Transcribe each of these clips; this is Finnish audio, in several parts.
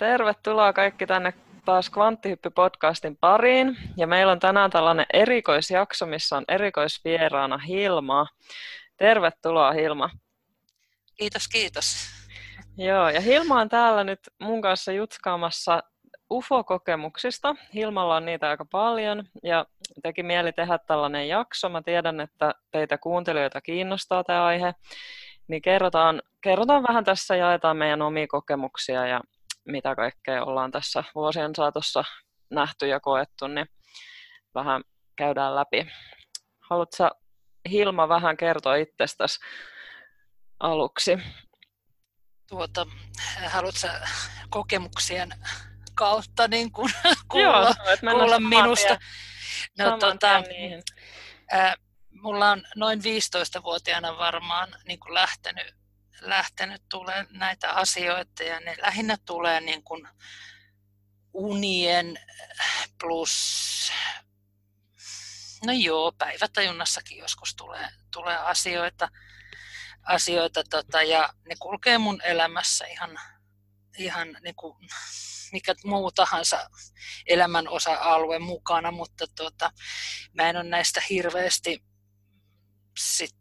Tervetuloa kaikki tänne taas Kvanttihyppy-podcastin pariin. Ja meillä on tänään tällainen erikoisjakso, missä on erikoisvieraana Hilma. Tervetuloa Hilma. Kiitos, kiitos. Joo, ja Hilma on täällä nyt mun kanssa jutskaamassa UFO-kokemuksista. Hilmalla on niitä aika paljon ja teki mieli tehdä tällainen jakso. Mä tiedän, että teitä kuuntelijoita kiinnostaa tämä aihe. Niin kerrotaan, kerrotaan vähän tässä, jaetaan meidän omia kokemuksia ja mitä kaikkea ollaan tässä vuosien saatossa nähty ja koettu, niin vähän käydään läpi. Haluatko Hilma vähän kertoa itsestäsi aluksi? Tuota, haluatko kokemuksien kautta niin kuin kuulla, Joo, kuulla minusta? No, tuota, mulla on noin 15-vuotiaana varmaan niin kuin lähtenyt, lähtenyt tulee näitä asioita ja ne lähinnä tulee niin kuin unien plus, no joo, päivätajunnassakin joskus tulee, tulee asioita, asioita tota, ja ne kulkee mun elämässä ihan, ihan niin kuin mikä muu tahansa elämän osa-alue mukana, mutta tota, mä en ole näistä hirveästi sit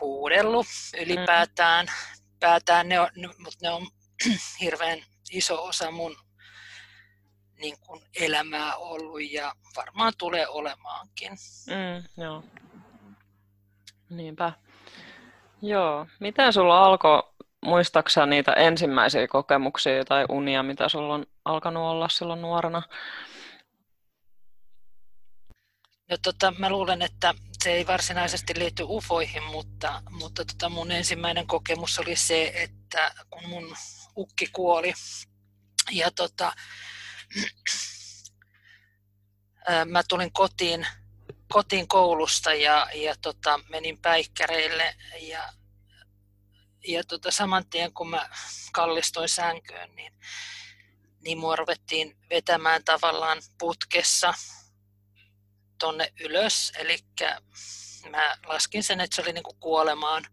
huudellut ylipäätään. Mm. Päätään ne on, mutta ne on hirveän iso osa mun niin kuin elämää ollut ja varmaan tulee olemaankin. Mm, joo. Niinpä. Joo. Miten sulla alkoi, muistaaksä niitä ensimmäisiä kokemuksia tai unia, mitä sulla on alkanut olla silloin nuorena? No, tota, mä luulen, että se ei varsinaisesti liity ufoihin, mutta, mutta tota mun ensimmäinen kokemus oli se, että kun mun ukki kuoli ja tota, mä tulin kotiin, kotiin koulusta ja, ja tota, menin päikkäreille ja, ja tota, saman tien kun mä kallistuin sänkyyn, niin, niin mua ruvettiin vetämään tavallaan putkessa tonne ylös, eli mä laskin sen, että se oli niinku kuolemaan.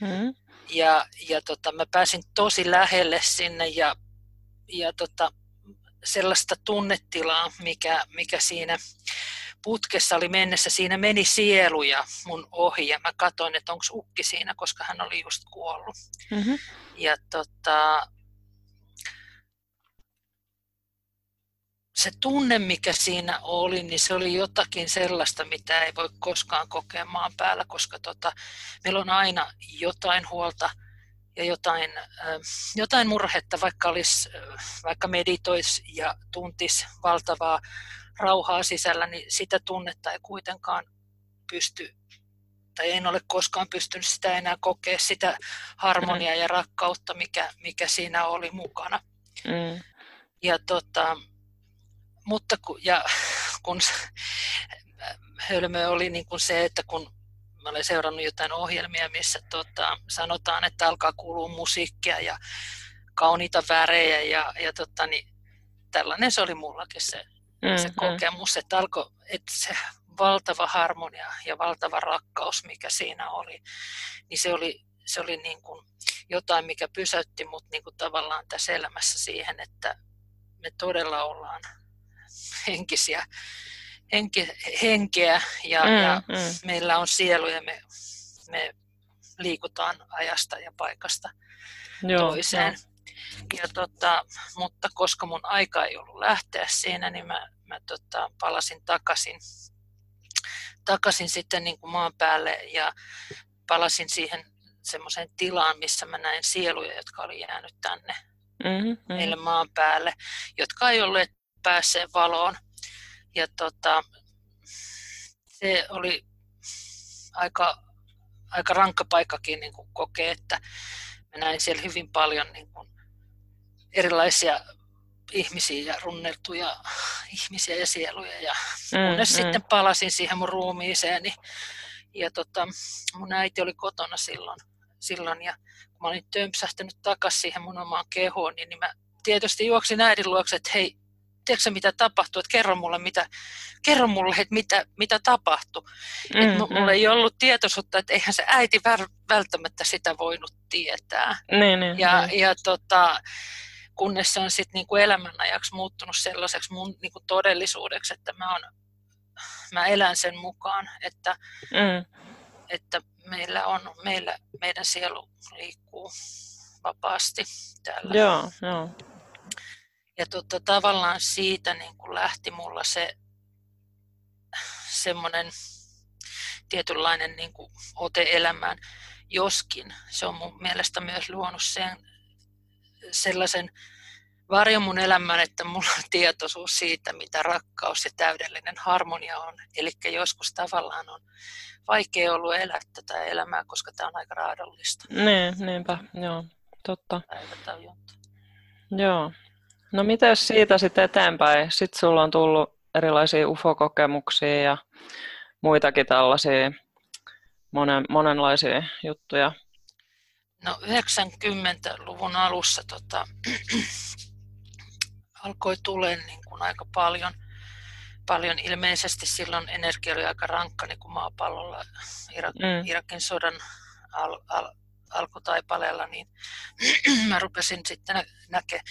Mm. Ja, ja tota, mä pääsin tosi lähelle sinne ja, ja tota, sellaista tunnetilaa, mikä, mikä siinä putkessa oli mennessä, siinä meni sieluja mun ohi ja mä katsoin, että onko ukki siinä, koska hän oli just kuollut. Mm-hmm. Ja tota, se tunne, mikä siinä oli, niin se oli jotakin sellaista, mitä ei voi koskaan kokea maan päällä, koska tota, meillä on aina jotain huolta ja jotain, jotain murhetta, vaikka, olisi, vaikka meditoisi ja tuntisi valtavaa rauhaa sisällä, niin sitä tunnetta ei kuitenkaan pysty, tai en ole koskaan pystynyt sitä enää kokea, sitä harmoniaa ja rakkautta, mikä, mikä siinä oli mukana. Mm. Ja tota, mutta kun, ja kun hölmö oli niin kuin se, että kun mä olen seurannut jotain ohjelmia, missä tota, sanotaan, että alkaa kuulua musiikkia ja kauniita värejä ja, ja tota, niin, tällainen se oli mullakin se, mm-hmm. se kokemus, että alkoi, että se valtava harmonia ja valtava rakkaus, mikä siinä oli, niin se oli, se oli niin kuin jotain, mikä pysäytti mut niin kuin tavallaan tässä elämässä siihen, että me todella ollaan henkisiä, henke, henkeä ja, mm, ja mm. meillä on sielu ja me, me liikutaan ajasta ja paikasta Joo, toiseen. Jo. Ja tota, mutta koska mun aika ei ollut lähteä siinä, niin mä, mä tota, palasin takaisin, takaisin sitten niin kuin maan päälle ja palasin siihen semmoiseen tilaan, missä mä näin sieluja, jotka oli jäänyt tänne mm-hmm. meille maan päälle, jotka ei olleet päässeet valoon. Ja tota, se oli aika, aika rankka paikkakin niin kuin kokea, että mä näin siellä hyvin paljon niin kuin erilaisia ihmisiä ja runneltuja ihmisiä ja sieluja. Ja mm, kunnes mm. sitten palasin siihen mun ruumiiseeni. Ja tota, mun äiti oli kotona silloin, silloin ja kun mä olin tömpsähtänyt takaisin siihen mun omaan kehoon, niin, niin mä tietysti juoksin äidin luokse, että hei, tiedätkö mitä tapahtui, että kerro mulle, mitä, kerro mulle että mitä, mitä tapahtui. Mm, että mulla mm. ei ollut tietoisuutta, että eihän se äiti välttämättä sitä voinut tietää. Niin, niin, ja, niin. ja tota, kunnes se on sitten niinku elämän ajaksi muuttunut sellaiseksi mun niinku todellisuudeksi, että mä, on, mä elän sen mukaan, että, mm. että meillä on, meillä, meidän sielu liikkuu vapaasti täällä. Joo, joo. Ja tota, tavallaan siitä niin kun lähti mulla se semmoinen tietynlainen niin kuin ote elämään, joskin se on mun mielestä myös luonut sen, sellaisen varjon mun elämään, että mulla on tietoisuus siitä, mitä rakkaus ja täydellinen harmonia on. Eli joskus tavallaan on vaikea ollut elää tätä elämää, koska tämä on aika raadollista. Niin, niinpä, joo, totta. Joo. No mitä siitä sitten eteenpäin? Sitten sulla on tullut erilaisia UFO-kokemuksia ja muitakin tällaisia monen, monenlaisia juttuja. No 90-luvun alussa tota, alkoi tulee niin kuin aika paljon, paljon. Ilmeisesti silloin energia oli aika rankka niin kuin maapallolla Irak, mm. Irakin sodan al, al, alkutaipaleella, niin mä rupesin sitten näkemään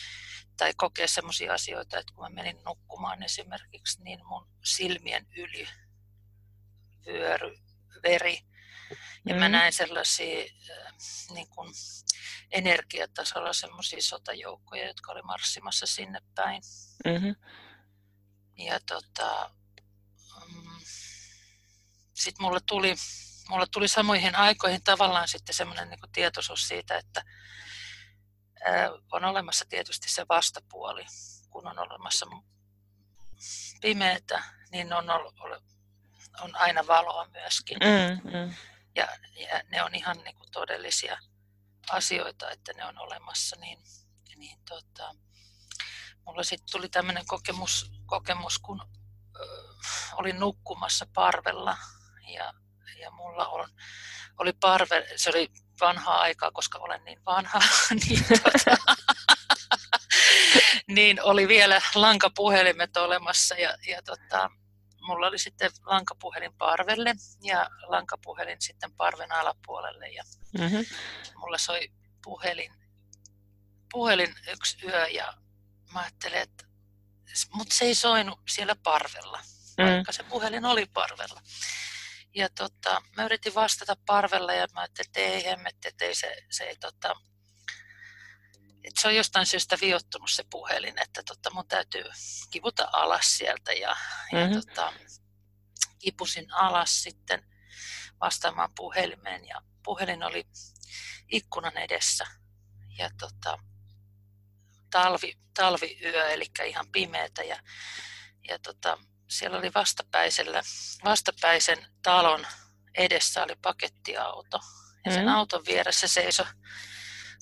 tai kokea sellaisia asioita, että kun mä menin nukkumaan esimerkiksi, niin mun silmien yli vyöry veri. Ja mm. mä näin sellaisia äh, niin kuin energiatasolla sellaisia sotajoukkoja, jotka oli marssimassa sinne päin. Mm-hmm. Ja tota, mm, sitten mulle tuli, mulle tuli samoihin aikoihin tavallaan sitten semmoinen niin tietoisuus siitä, että on olemassa tietysti se vastapuoli, kun on olemassa pimeätä, niin on, on aina valoa myöskin. Mm, mm. Ja, ja ne on ihan niin kuin todellisia asioita, että ne on olemassa, niin, niin tota, mulla sitten tuli tämmöinen kokemus, kokemus, kun ö, olin nukkumassa parvella ja, ja mulla on, oli parve, se oli vanhaa aikaa, koska olen niin vanha, niin, tota, niin oli vielä lankapuhelimet olemassa ja, ja tota, mulla oli sitten lankapuhelin parvelle ja lankapuhelin sitten parven alapuolelle ja mm-hmm. mulla soi puhelin, puhelin yksi yö ja mä ajattelin, että mutta se ei soinut siellä parvella, mm. vaikka se puhelin oli parvella. Ja tota, mä yritin vastata parvella ja mä ajattelin, että ei hemmetti, että ei se, se ei tota, että se on jostain syystä viottunut se puhelin, että tota, mun täytyy kivuta alas sieltä ja, mm-hmm. ja tota, kipusin alas sitten vastaamaan puhelimeen ja puhelin oli ikkunan edessä ja tota, talvi, talviyö, eli ihan pimeätä ja, ja tota, siellä oli vastapäisellä, vastapäisen talon edessä oli pakettiauto. Ja sen mm. auton vieressä seisoi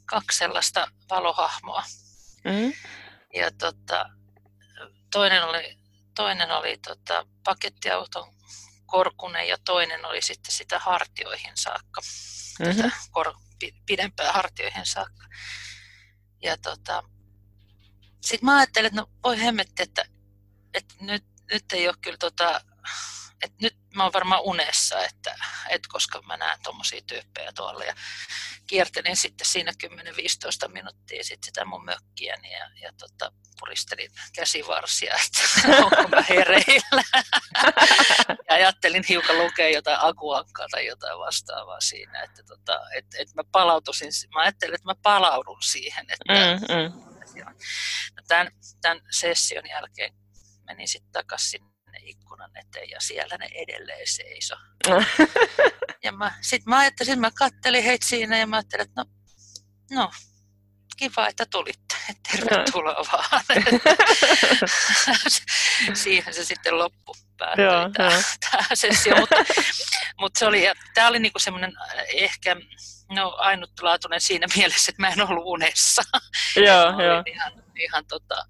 kaksi sellaista valohahmoa. Mm. Ja tota, toinen oli, toinen oli tota, pakettiauton korkunen ja toinen oli sitten sitä hartioihin saakka. Mm-hmm. Tätä kor, pidempää hartioihin saakka. Ja tota, sitten mä ajattelin, että no voi hemmetti, että, että nyt nyt ei ole kyllä tota, että nyt mä oon varmaan unessa, että, että koska mä näen tuommoisia tyyppejä tuolla ja kiertelin sitten siinä 10-15 minuuttia sit sitä mun mökkiäni ja, ja tota, puristelin käsivarsia, että onko mä hereillä. ja ajattelin hiukan lukea jotain akuankkaa tai jotain vastaavaa siinä, että, tota, että, että mä palautuisin, mä ajattelin, että mä palaudun siihen, että mm, mm. Tämän, tämän session jälkeen menin sitten takaisin sinne ikkunan eteen ja siellä ne edelleen seiso. ja mä, sitten mä ajattelin, mä kattelin heitä siinä ja mä ajattelin, että no, no kiva, että tulitte. Tervetuloa vaan. Siihen se sitten loppu päättyi tämä, tämä sessio. Mutta, mutta se oli, tämä oli niinku semmoinen ehkä no, ainutlaatuinen siinä mielessä, että mä en ollut unessa. Joo, joo. Ihan, ihan tota,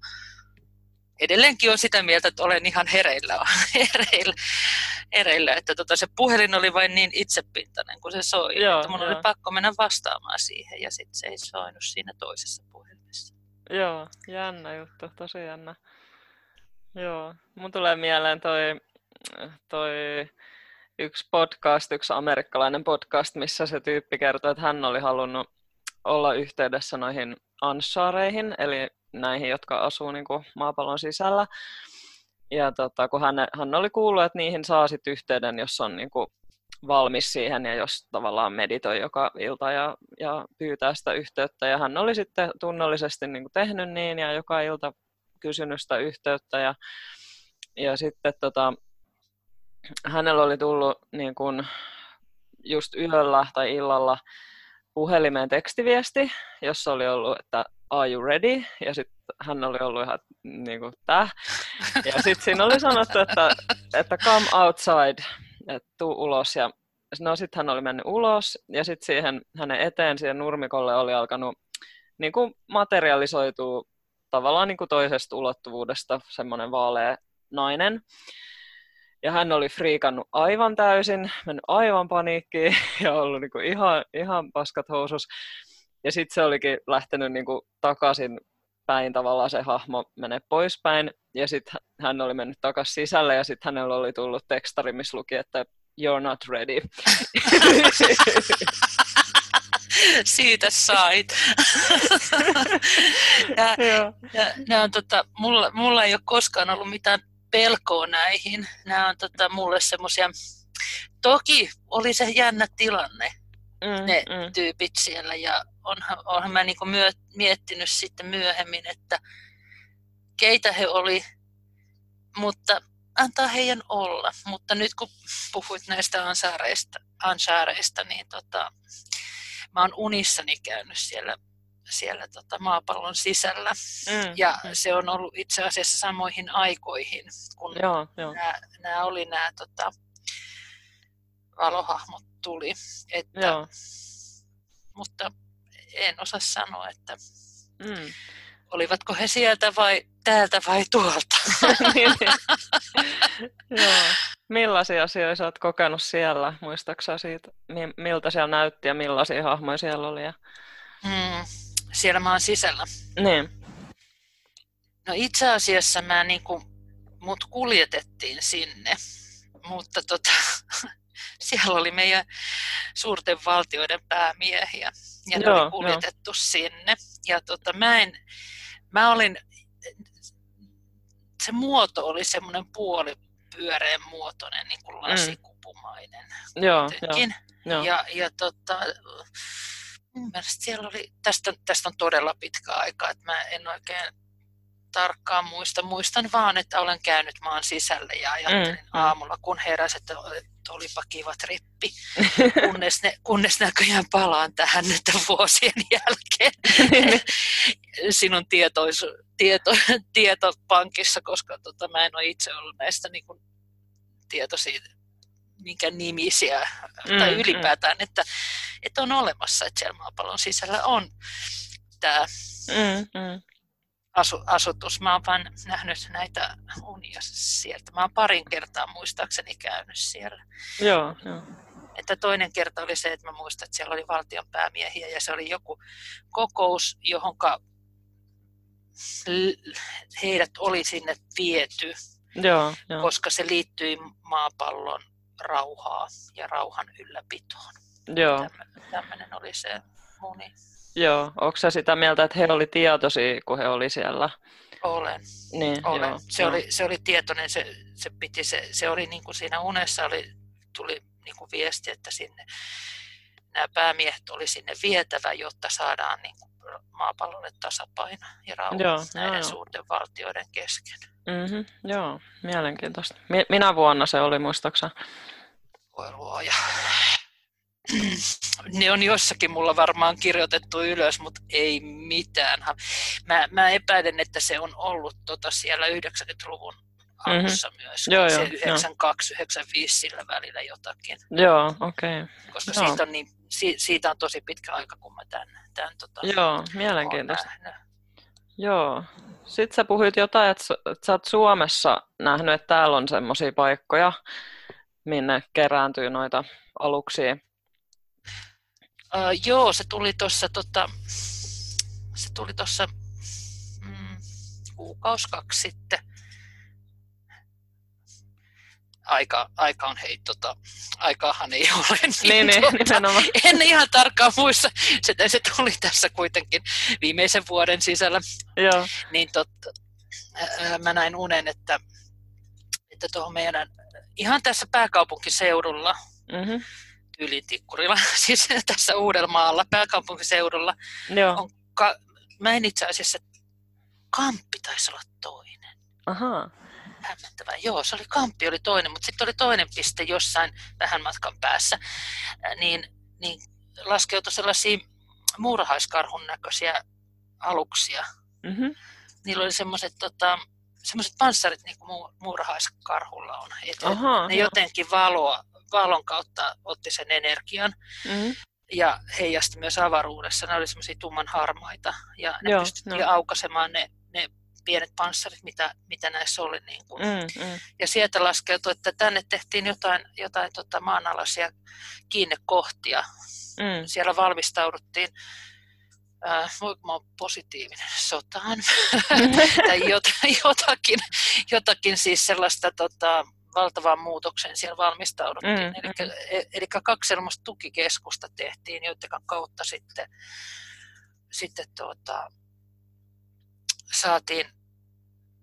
edelleenkin on sitä mieltä, että olen ihan hereillä, hereillä, hereillä että tota, se puhelin oli vain niin itsepintainen kuin se soi, joo, että mun joo. oli pakko mennä vastaamaan siihen ja sitten se ei soinut siinä toisessa puhelimessa. Joo, jännä juttu, tosi jännä. Joo, mun tulee mieleen toi, toi yksi podcast, yksi amerikkalainen podcast, missä se tyyppi kertoi, että hän oli halunnut olla yhteydessä noihin ansareihin, eli näihin, jotka asuu niin kuin maapallon sisällä. Ja tota, kun hän, hän oli kuullut, että niihin saa sit yhteyden, jos on niin kuin valmis siihen ja jos tavallaan meditoi joka ilta ja, ja pyytää sitä yhteyttä. Ja hän oli sitten tunnollisesti niin kuin tehnyt niin ja joka ilta kysynyt sitä yhteyttä. Ja, ja sitten tota, hänellä oli tullut niin kuin just yöllä tai illalla puhelimeen tekstiviesti, jossa oli ollut, että are you ready? Ja sitten hän oli ollut ihan niin kuin täh. Ja sitten siinä oli sanottu, että, että come outside, että tuu ulos. Ja no sitten hän oli mennyt ulos ja sitten siihen hänen eteen, siihen nurmikolle oli alkanut niin kuin materialisoitua tavallaan niin kuin toisesta ulottuvuudesta semmoinen vaalea nainen. Ja hän oli friikannut aivan täysin, mennyt aivan paniikkiin ja ollut niin kuin ihan, ihan paskat housus. Ja sitten se olikin lähtenyt niin kuin takaisin päin tavallaan se hahmo menee poispäin. Ja sitten hän oli mennyt takaisin sisälle ja sitten hänellä oli tullut tekstari, missä luki, että you're not ready. Siitä sait. ja, ja, ja on, tota, mulla, mulla ei ole koskaan ollut mitään pelkoa näihin. Nämä on tota, mulle semmoisia, toki oli se jännä tilanne, mm, ne mm. tyypit siellä ja onhan, onhan mä niinku myö, miettinyt sitten myöhemmin, että keitä he oli, mutta antaa heidän olla. Mutta nyt kun puhuit näistä ansaareista, ansaareista niin tota, mä oon unissani käynyt siellä siellä tota maapallon sisällä. Mm. Ja se on ollut itse asiassa samoihin aikoihin, kun joo, joo. Nämä, nämä oli nämä tota, valohahmot tuli. Että, joo. Mutta en osaa sanoa, että mm. olivatko he sieltä vai täältä vai tuolta. Niin, niin. Joo. Millaisia asioita olet kokenut siellä? Muistaaksä siitä, miltä siellä näytti ja millaisia hahmoja siellä oli? Ja... Mm siellä maan sisällä. Niin. No itse asiassa mä niin kuin, mut kuljetettiin sinne, mutta tota, siellä oli meidän suurten valtioiden päämiehiä ja ne oli kuljetettu jo. sinne. Ja tota, mä, en, mä olin, se muoto oli semmoinen puolipyöreän muotoinen, niin kuin mm. lasikupumainen. Mm. Joo, jo. Ja, ja tota, mun mielestä siellä oli, tästä, tästä on todella pitkä aika, että mä en oikein tarkkaan muista. Muistan vaan, että olen käynyt maan sisälle ja ajattelin mm. mm. aamulla, kun heräsin, että olipa kiva trippi, kunnes, ne, kunnes näköjään palaan tähän nyt vuosien jälkeen sinun tietoisu, tieto, tietopankissa, koska tota, mä en ole itse ollut näistä niin kuin, tietoisia minkä nimisiä, mm, tai mm. ylipäätään, mm. että, että on olemassa, että siellä maapallon sisällä on tämä mm, mm. Asu, asutus. Mä oon vain nähnyt näitä unia sieltä. Mä oon parin kertaa muistaakseni käynyt siellä. Joo, joo. Että toinen kerta oli se, että mä muistan, että siellä oli valtion päämiehiä ja se oli joku kokous, johonka heidät oli sinne viety, Joo, joo. koska se liittyi maapallon rauhaa ja rauhan ylläpitoon. Joo. Tämmöinen oli se muni. Joo, onko sä sitä mieltä, että he oli tietoisia, kun he oli siellä? Olen. Niin, Olen. Joo, se, joo. Oli, se oli tietoinen, se, se, piti, se, se oli niin kuin siinä unessa oli, tuli niin kuin viesti, että sinne nämä päämiehet oli sinne vietävä, jotta saadaan niin kuin maapallolle tasapaino ja rauha joo, näiden joo, suurten valtioiden kesken. Mm-hmm, joo, mielenkiintoista. Minä vuonna se oli, muistaaksä? Voi luoja. Ne on jossakin mulla varmaan kirjoitettu ylös, mutta ei mitään. Mä, mä epäilen, että se on ollut tota siellä 90-luvun alussa mm-hmm. myös. Joo, se 92, 95 sillä välillä jotakin. Joo, okei. Okay. Koska joo. Siitä, on niin, siitä on tosi pitkä aika, kun mä tämän, tämän tota, Joo, mielenkiintoista. Joo. Sitten sä puhuit jotain, että sä oot Suomessa nähnyt, että täällä on semmoisia paikkoja, minne kerääntyy noita aluksia. Uh, joo, se tuli tuossa tota, se tuli tuossa mm, kuukausi kaksi sitten aika, aika on hei, tota, aikaahan ei ole. Niin, niin, tota, nimenomaan. En ihan tarkkaan muissa, se, se tuli tässä kuitenkin viimeisen vuoden sisällä. Joo. Niin totta, ää, mä näin unen, että, että tuohon meidän ihan tässä pääkaupunkiseudulla, Mm-hmm. Yli Tikkurilla, siis tässä Uudellamaalla pääkaupunkiseudulla, Joo. on ka- mä en itse asiassa, Kamppi taisi olla toinen. Ahaa. Hämmentävää. Joo, se oli Kamppi oli toinen, mutta sitten oli toinen piste jossain vähän matkan päässä. Ää, Niin, niin laskeutui sellaisia muurahaiskarhun näköisiä aluksia. Mm-hmm. Niillä oli semmoiset tota, semmoiset panssarit niin kuin muu- muurahaiskarhulla on. Et, Ahaa, ne joo. jotenkin valoa, valon kautta otti sen energian Mm-hmm. ja heijasti myös avaruudessa. Ne oli semmoisia tumman harmaita ja ne Joo, pystyttiin joo. aukaisemaan ne, ne pienet panssarit, mitä, mitä näissä oli. Niin kuin. Mm, mm. Ja sieltä laskeutui, että tänne tehtiin jotain, jotain tota maanalaisia kiinnekohtia. Mm. Siellä valmistauduttiin, äh, voinko mä positiivinen, sotaan tai jotain, jotakin, jotakin siis sellaista tota, valtavaan muutokseen siellä valmistauduttiin. Mm, Eli, eli kaksi sellaista tukikeskusta tehtiin, joiden kautta sitten, sitten tuota, saatiin,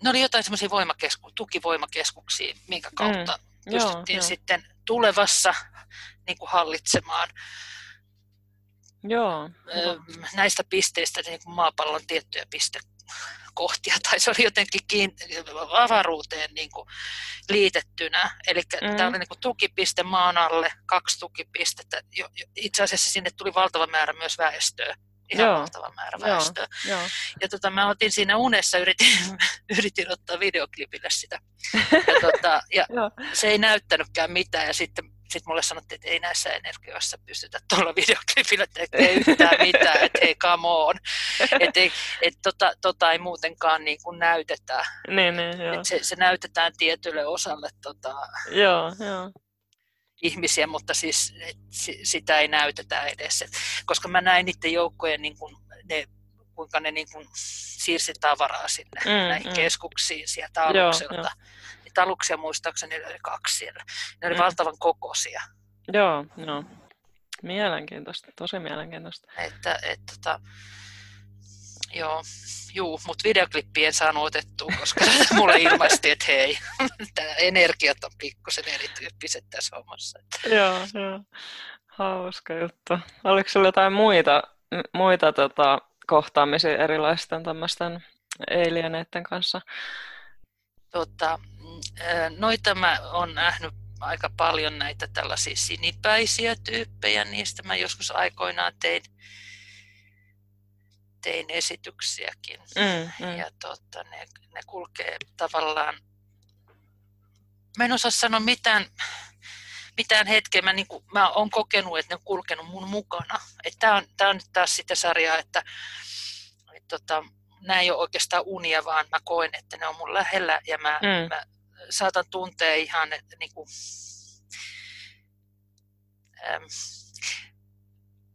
ne oli jotain semmoisia voimakesku, tukivoimakeskuksia, minkä kautta mm, Joo, pystyttiin joo. sitten tulevassa niin kuin hallitsemaan Joo. ö, näistä pisteistä niin kuin maapallon tiettyjä pistekohtia, tai se oli jotenkin kiin, avaruuteen niin kuin liitettynä. Eli Mm. tämä oli niin kuin tukipiste maan alle, kaksi tukipistettä. Jo, jo, itse asiassa sinne tuli valtava määrä myös väestöä. Ihan Joo. valtava määrä Joo. väestöä. Joo. Ja tota, mä otin siinä unessa, yritin, yritin ottaa videoklipille sitä. Ja, tota, ja Joo. se ei näyttänytkään mitään ja sitten sit mulle sanottiin, että ei näissä energioissa pystytä tuolla videoklipillä tekemään yhtään mitään, että hei come on. Että et tota, tota ei muutenkaan niin kuin näytetä. Niin, niin, joo. Et se, se näytetään tietylle osalle tota, Joo, joo. ihmisiä, mutta siis et, si, sitä ei näytetä edes. Et, koska mä näin niiden joukkojen, niin kuin, ne, kuinka ne niin kuin, siirsi tavaraa sinne Mm, näihin mm. keskuksiin sieltä Joo, alukselta. joo. Niitä aluksia muistaakseni oli kaksi siellä. Ne oli Mm. valtavan kokoisia. Joo, joo. Mielenkiintoista, tosi mielenkiintoista. Että, et, tota, joo, juu, mutta videoklippiä en saanut otettua, koska mulle ilmaistiin, että hei, tämä energiat on pikkusen erityyppiset tässä hommassa. Joo, joo. Hauska juttu. Oliko sulla jotain muita, muita tota, kohtaamisia erilaisten tämmöisten alieneiden kanssa? Tota, mm, noita mä oon nähnyt aika paljon näitä tällaisia sinipäisiä tyyppejä, niistä mä joskus aikoinaan tein, tein esityksiäkin. Mm, mm. Ja tota, ne, ne kulkee tavallaan, mä en osaa sanoa mitään, mitään hetkeä, mä, niin kuin, mä oon kokenut, että ne on kulkenut mun mukana. Tämä on, tää on nyt taas sitä sarjaa, että et, tota, nämä ei ole oikeastaan unia, vaan mä koen, että ne on mun lähellä ja mä, Mm. mä saatan tuntea ihan, että niin kuin, äm,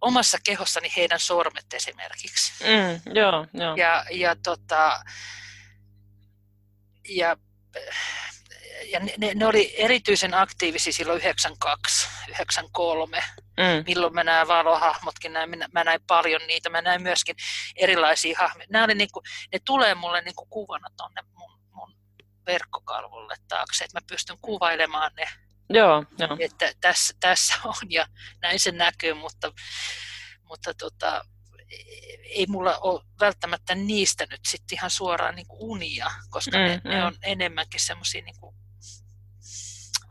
omassa kehossani heidän sormet esimerkiksi. Mm, joo, joo. Ja, ja, tota, ja, ja ne- ne, ne, oli erityisen aktiivisia silloin 92, 93, Mm, milloin mä näen valohahmotkin, näin, mä näin paljon niitä, mä näin myöskin erilaisia hahmoja. Nämä oli niinku, ne tulee mulle niinku kuvana tuonne mun, mun verkkokalvolle taakse, että mä pystyn kuvailemaan ne, joo, joo. että tässä, tässä on ja näin se näkyy, mutta, mutta tota, ei mulla ole välttämättä niistä nyt sitten ihan suoraan niinku unia, koska Mm, ne, ne mm. on enemmänkin semmoisia niinku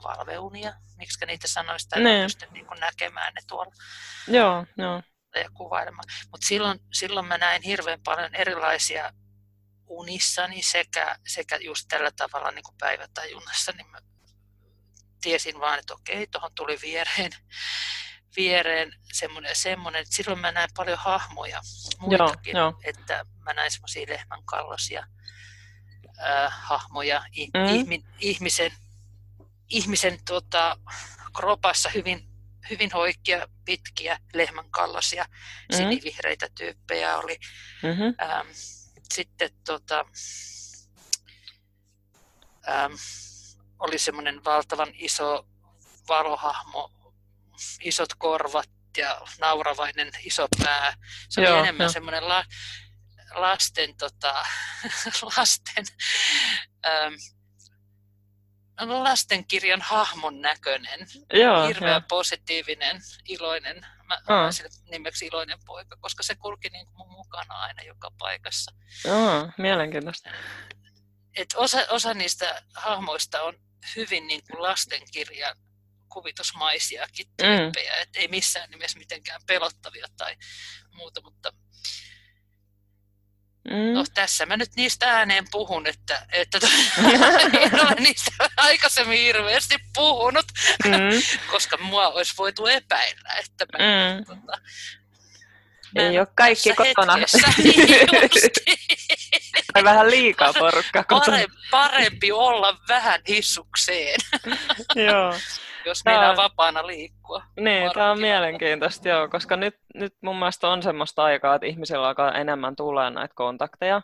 valveunia, miksi niitä sanoisi, tai Niin. mä pystyn niinku näkemään ne tuolla Joo, joo. ja kuvailemaan. Mutta silloin, silloin mä näin hirveän paljon erilaisia unissani sekä, sekä just tällä tavalla niin kuin päivätajunnassa, niin mä tiesin vaan, että okei, tuohon tuli viereen, viereen semmoinen semmoinen. Et silloin mä näin paljon hahmoja, muitakin, joo. että mä näin semmoisia lehmänkallosia äh, hahmoja, Mm. ihmi, ihmisen, ihmisen tota, kropassa hyvin, hyvin hoikkia, pitkiä lehmänkallosia, Mm. sinivihreitä tyyppejä oli. Mm-hmm. Ähm, sitten tota, ähm, oli semmoinen valtavan iso valohahmo, isot korvat ja nauravainen iso pää. Se oli Joo, enemmän jo. semmoinen la, lasten, tota, lasten ähm, lastenkirjan hahmon näköinen, Joo, hirveän jo. positiivinen, iloinen. Mä sille nimeksi iloinen poika, koska se kulki niin kuin mun mukana aina joka paikassa. Joo, mielenkiintoista. Et osa, osa niistä hahmoista on hyvin niin kuin lastenkirjan kuvitusmaisiakin mm. tyyppejä, mm. et ei missään nimessä mitenkään pelottavia tai muuta, mutta Mm. No tässä mä nyt niistä ääneen puhun, että, että en ole niistä aikaisemmin hirveästi puhunut, mm. koska mua olisi voitu epäillä, että mä, mm. tota, mä ei ole kaikki kotona. Tai vähän liikaa porukkaa kotona. Parempi olla vähän hissukseen. Joo jos minä on vapaana liikkua. Niin, tämä on mielenkiintoista, joo, koska nyt, nyt mun mielestä on semmoista aikaa, että ihmisillä alkaa enemmän tulee näitä kontakteja.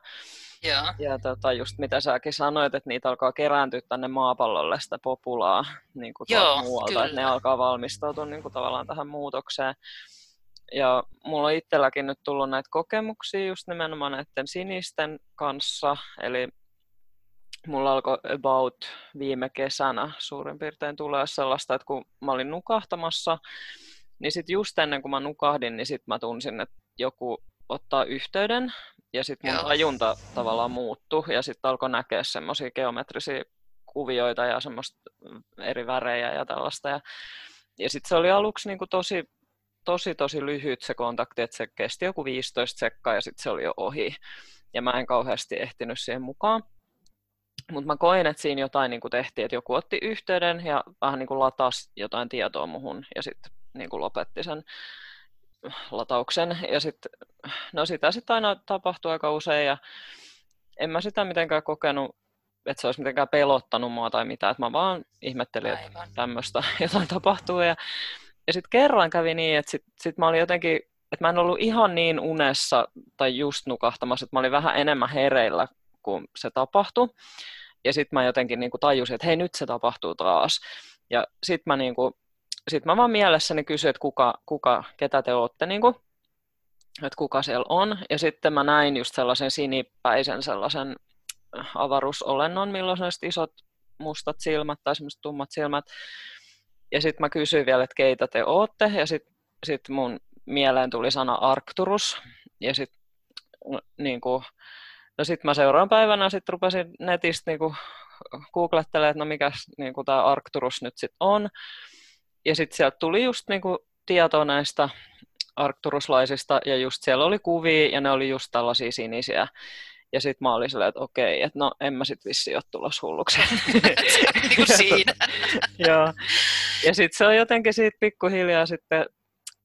Joo. Ja tota, just mitä säkin sanoit, että niitä alkaa kerääntyä tänne maapallolle sitä populaa niin kuin Joo, muualta, kyllä. että ne alkaa valmistautua niin kuin tavallaan tähän muutokseen. Ja mulla on itselläkin nyt tullut näitä kokemuksia just nimenomaan näiden sinisten kanssa, eli mulla alkoi about viime kesänä suurin piirtein tulee sellaista, että kun mä olin nukahtamassa, niin sitten just ennen kuin mä nukahdin, niin sitten mä tunsin, että joku ottaa yhteyden ja sitten mun ajunta tavallaan muuttui ja sitten alkoi näkeä semmoisia geometrisia kuvioita ja semmoista eri värejä ja tällaista. Ja, ja sitten se oli aluksi niin kuin tosi, tosi, tosi lyhyt se kontakti, että se kesti joku 15 sekkaa ja sitten se oli jo ohi. Ja mä en kauheasti ehtinyt siihen mukaan. Mutta mä koin, että siinä jotain niin kuin tehtiin, että joku otti yhteyden ja vähän niin kuin latasi jotain tietoa muhun ja sitten niin kuin lopetti sen latauksen. Ja sitten, no sitä sitten aina tapahtuu aika usein ja en mä sitä mitenkään kokenut, että se olisi mitenkään pelottanut mua tai mitään, että mä vaan ihmettelin, Aivan. että tämmöistä jotain tapahtuu. Ja, ja sitten kerran kävi niin, että sitten sit mä olin jotenkin, että mä en ollut ihan niin unessa tai just nukahtamassa, että mä olin vähän enemmän hereillä kun se tapahtui. Ja sitten mä jotenkin niin kuin tajusin, että hei nyt se tapahtuu taas. Ja sitten mä, niin kuin, sit mä vaan mielessäni kysyin, että kuka, kuka, ketä te olette, niin kuin, että kuka siellä on. Ja sitten mä näin just sellaisen sinipäisen sellaisen avaruusolennon, milloin on isot mustat silmät tai semmoiset tummat silmät. Ja sitten mä kysyin vielä, että keitä te ootte. Ja sitten sit mun mieleen tuli sana Arcturus. Ja sitten niin kuin, No sitten mä seuraavan päivänä sitten rupesin netistä niinku googlettelemaan, että no mikä niinku tämä Arcturus nyt sitten on. Ja sitten sieltä tuli just niinku tietoa näistä arcturuslaisista, ja just siellä oli kuvia, ja ne oli just tällaisia sinisiä. Ja sitten mä olin silleen, että okei, että no en mä sitten vissi ole tulossa hulluksi. niin kuin siinä. Joo. Ja sitten se on jotenkin siitä pikkuhiljaa sitten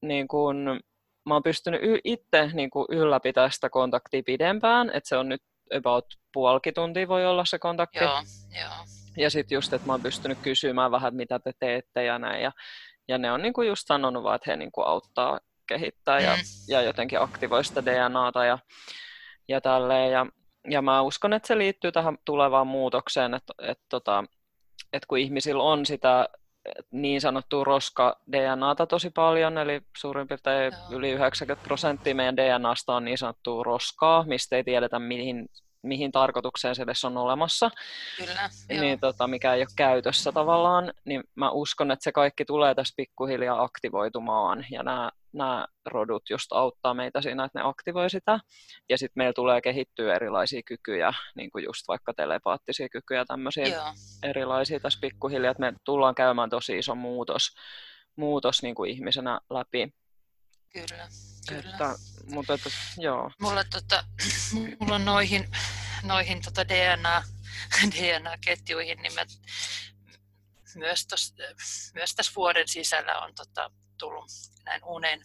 niin kuin, mä oon pystynyt itse niin kuin ylläpitämään sitä kontaktia pidempään, että se on nyt about puolikin tuntia voi olla se kontakti. Joo, joo. Ja sitten just, että mä oon pystynyt kysymään vähän, mitä te teette ja näin. Ja, ja ne on niin kuin just sanonut vaan, että he niin kuin auttaa kehittää ja, mm. ja jotenkin aktivoi sitä DNAta ja, ja tälleen. Ja, ja mä uskon, että se liittyy tähän tulevaan muutokseen, että, että, tota, että kun ihmisillä on sitä niin sanottua roska-DNAta tosi paljon, eli suurin piirtein Joo. yli 90 prosenttia meidän DNAsta on niin sanottua roskaa, mistä ei tiedetä mihin mihin tarkoitukseen se edes on olemassa, Kyllä, niin, tota, mikä ei ole käytössä tavallaan, niin mä uskon, että se kaikki tulee tässä pikkuhiljaa aktivoitumaan, ja nämä, nämä rodut just auttaa meitä siinä, että ne aktivoi sitä, ja sitten meillä tulee kehittyä erilaisia kykyjä, niin kuin just vaikka telepaattisia kykyjä, tämmöisiä Joo. erilaisia tässä pikkuhiljaa, että me tullaan käymään tosi iso muutos, muutos niin kuin ihmisenä läpi. Kyllä. Kyllä. Että, mutta että, joo. Mulla, tota, mulla on noihin, noihin tota DNA, DNA-ketjuihin, niin mä myös, tos, myös tässä vuoden sisällä on tota, tullut näin unen,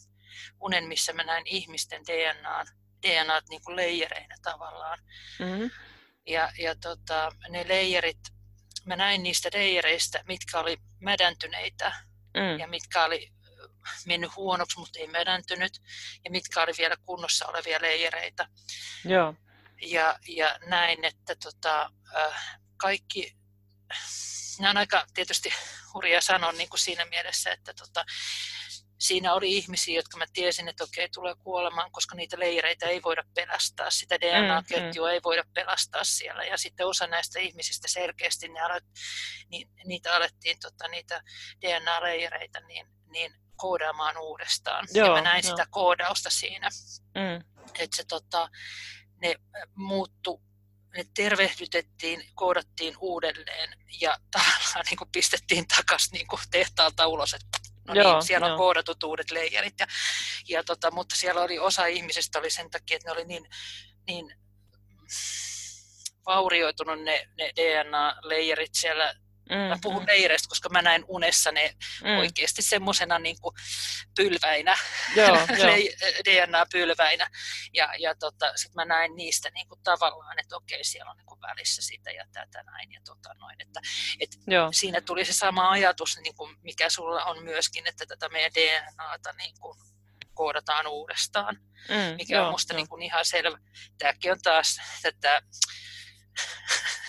unen, missä mä näin ihmisten DNA, DNA niin kuin leijereinä tavallaan. Mm-hmm. Ja, ja tota, ne leijerit, mä näin niistä leijereistä, mitkä oli mädäntyneitä mm. ja mitkä oli mennyt huonoksi, mutta ei mädäntynyt, ja mitkä oli vielä kunnossa olevia leijereitä. Joo. Ja, ja näin, että tota, kaikki, nämä on aika tietysti hurja sanoa niin kuin siinä mielessä, että tota, siinä oli ihmisiä, jotka mä tiesin, että okei, tulee kuolemaan, koska niitä leireitä ei voida pelastaa, sitä DNA-ketjua mm, mm. ei voida pelastaa siellä. Ja sitten osa näistä ihmisistä selkeästi, ne alet, ni, niitä alettiin, tota, niitä DNA-leireitä, niin, niin koodaamaan uudestaan. Joo, ja mä näin jo. sitä koodausta siinä. Mm. Että se tota, ne muuttu ne tervehdytettiin, koodattiin uudelleen ja tavallaan niin kuin pistettiin takaisin niin kuin tehtaalta ulos, että no niin, joo, siellä on koodatut uudet leijerit. Ja, ja tota, mutta siellä oli osa ihmisistä oli sen takia, että ne oli niin, niin vaurioitunut ne, ne DNA-leijerit siellä Mm-hmm. Mä puhun leireistä, koska mä näin unessa ne mm. oikeasti semmoisena niin pylväinä, joo, DNA-pylväinä. Ja, ja tota, sitten mä näin niistä niin kuin tavallaan, että okei, siellä on niin kuin välissä sitä ja tätä näin. Ja tota noin, että, et siinä tuli se sama ajatus, niin kuin mikä sulla on myöskin, että tätä meidän DNAta niin kuin koodataan uudestaan, mm, mikä joo, on musta niin kuin ihan selvä. Tämäkin on taas tätä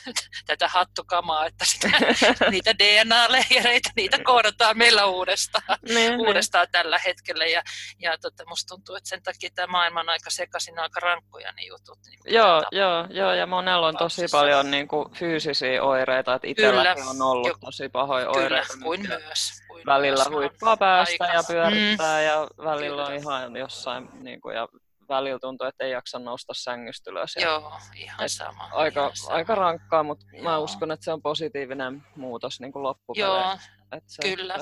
tätä hattukamaa, että sitä, niitä DNA-leijereitä, niitä koodataan meillä uudestaan, ne, niin, niin. uudestaan ne. tällä hetkellä. Ja, ja tota, musta tuntuu, että sen takia tämä maailma on aika sekaisin, aika rankkoja ne jutut. Niin joo, joo, joo, ja monella on tosi paljon niin kuin, fyysisiä oireita, että itselläkin on ollut jo, tosi pahoja kyllä, oireita. kuin myös. Kuin välillä myös huippaa päästä aika. ja pyörittää mm. ja välillä kyllä. on ihan jossain, niin kuin, ja välillä tuntuu, että ei jaksa nousta sängystä ylös. Joo, ihan sama. Aika, ihan sama. aika rankkaa, mutta Joo. mä uskon, että se on positiivinen muutos niin kuin loppupeleissä. Joo, että se kyllä,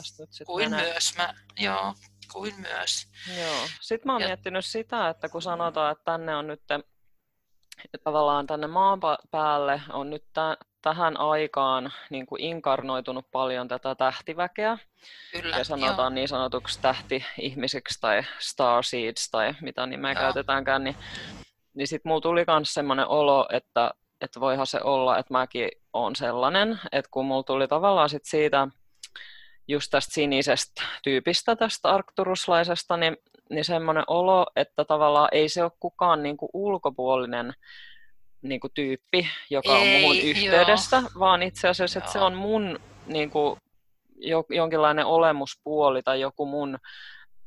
kuin menee. myös. Mä, joo, kuin myös. Joo. Sitten mä oon ja... miettinyt sitä, että kun sanotaan, että tänne on nyt tavallaan tänne maan päälle on nyt tähän aikaan niin kuin inkarnoitunut paljon tätä tähtiväkeä. Kyllä, ja sanotaan joo. niin sanotuksi tähti-ihmisiksi tai starseeds tai mitä nimeä joo. käytetäänkään, niin, niin sitten mulla tuli myös semmoinen olo, että, että voihan se olla, että mäkin olen sellainen, että kun mulla tuli tavallaan sit siitä just tästä sinisestä tyypistä, tästä arkturuslaisesta, niin, niin semmoinen olo, että tavallaan ei se ole kukaan niin kuin ulkopuolinen niin kuin tyyppi, joka Ei, on muun yhteydessä, joo. vaan itse asiassa, että se on mun niin kuin, jo, jonkinlainen olemuspuoli tai joku mun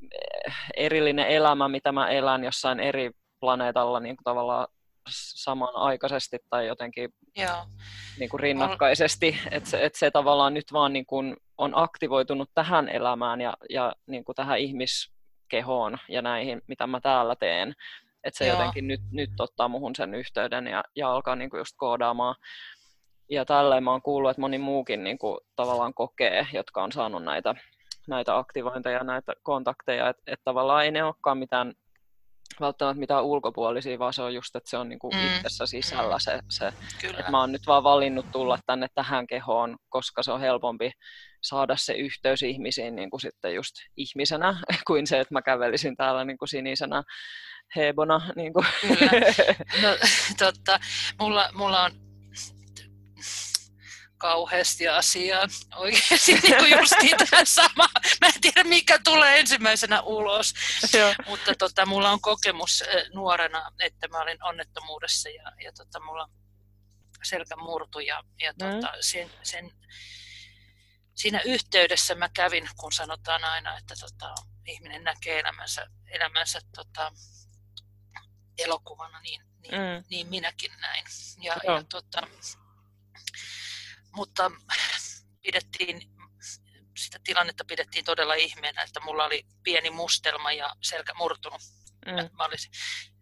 eh, erillinen elämä, mitä mä elän jossain eri planeetalla niin kuin tavallaan samanaikaisesti tai jotenkin Joo. Niin kuin rinnakkaisesti, että se, että se tavallaan nyt vaan niin kuin on aktivoitunut tähän elämään ja, ja niin kuin tähän ihmiskehoon ja näihin, mitä mä täällä teen. Että se Joo. jotenkin nyt, nyt ottaa muhun sen yhteyden ja, ja alkaa niinku just koodaamaan. Ja tälleen mä oon kuullut, että moni muukin niinku tavallaan kokee, jotka on saanut näitä, näitä aktivointeja, näitä kontakteja, että et tavallaan ei ne olekaan mitään välttämättä mitään ulkopuolisia, vaan se on just, että se on niinku mm. itsessä sisällä se, se että mä oon nyt vaan valinnut tulla tänne tähän kehoon, koska se on helpompi saada se yhteys ihmisiin niin kuin sitten just ihmisenä, kuin se, että mä kävelisin täällä niin kuin sinisenä hebona. Niin kuin. Kyllä. No, totta. Mulla, mulla on kauheasti asiaa oikeasti niin kuin justiin tähän sama. Mä en tiedä, mikä tulee ensimmäisenä ulos. Joo. Mutta tota, mulla on kokemus nuorena, että mä olin onnettomuudessa ja, ja tota, mulla selkä murtu ja, ja mm. tota, sen, sen, siinä yhteydessä mä kävin, kun sanotaan aina, että tota, ihminen näkee elämänsä, elämänsä tota, elokuvana, niin, niin, mm. niin minäkin näin. Ja, ja tota, mutta pidettiin, sitä tilannetta pidettiin todella ihmeenä, että mulla oli pieni mustelma ja selkä murtunut. Mm. Mä olisin,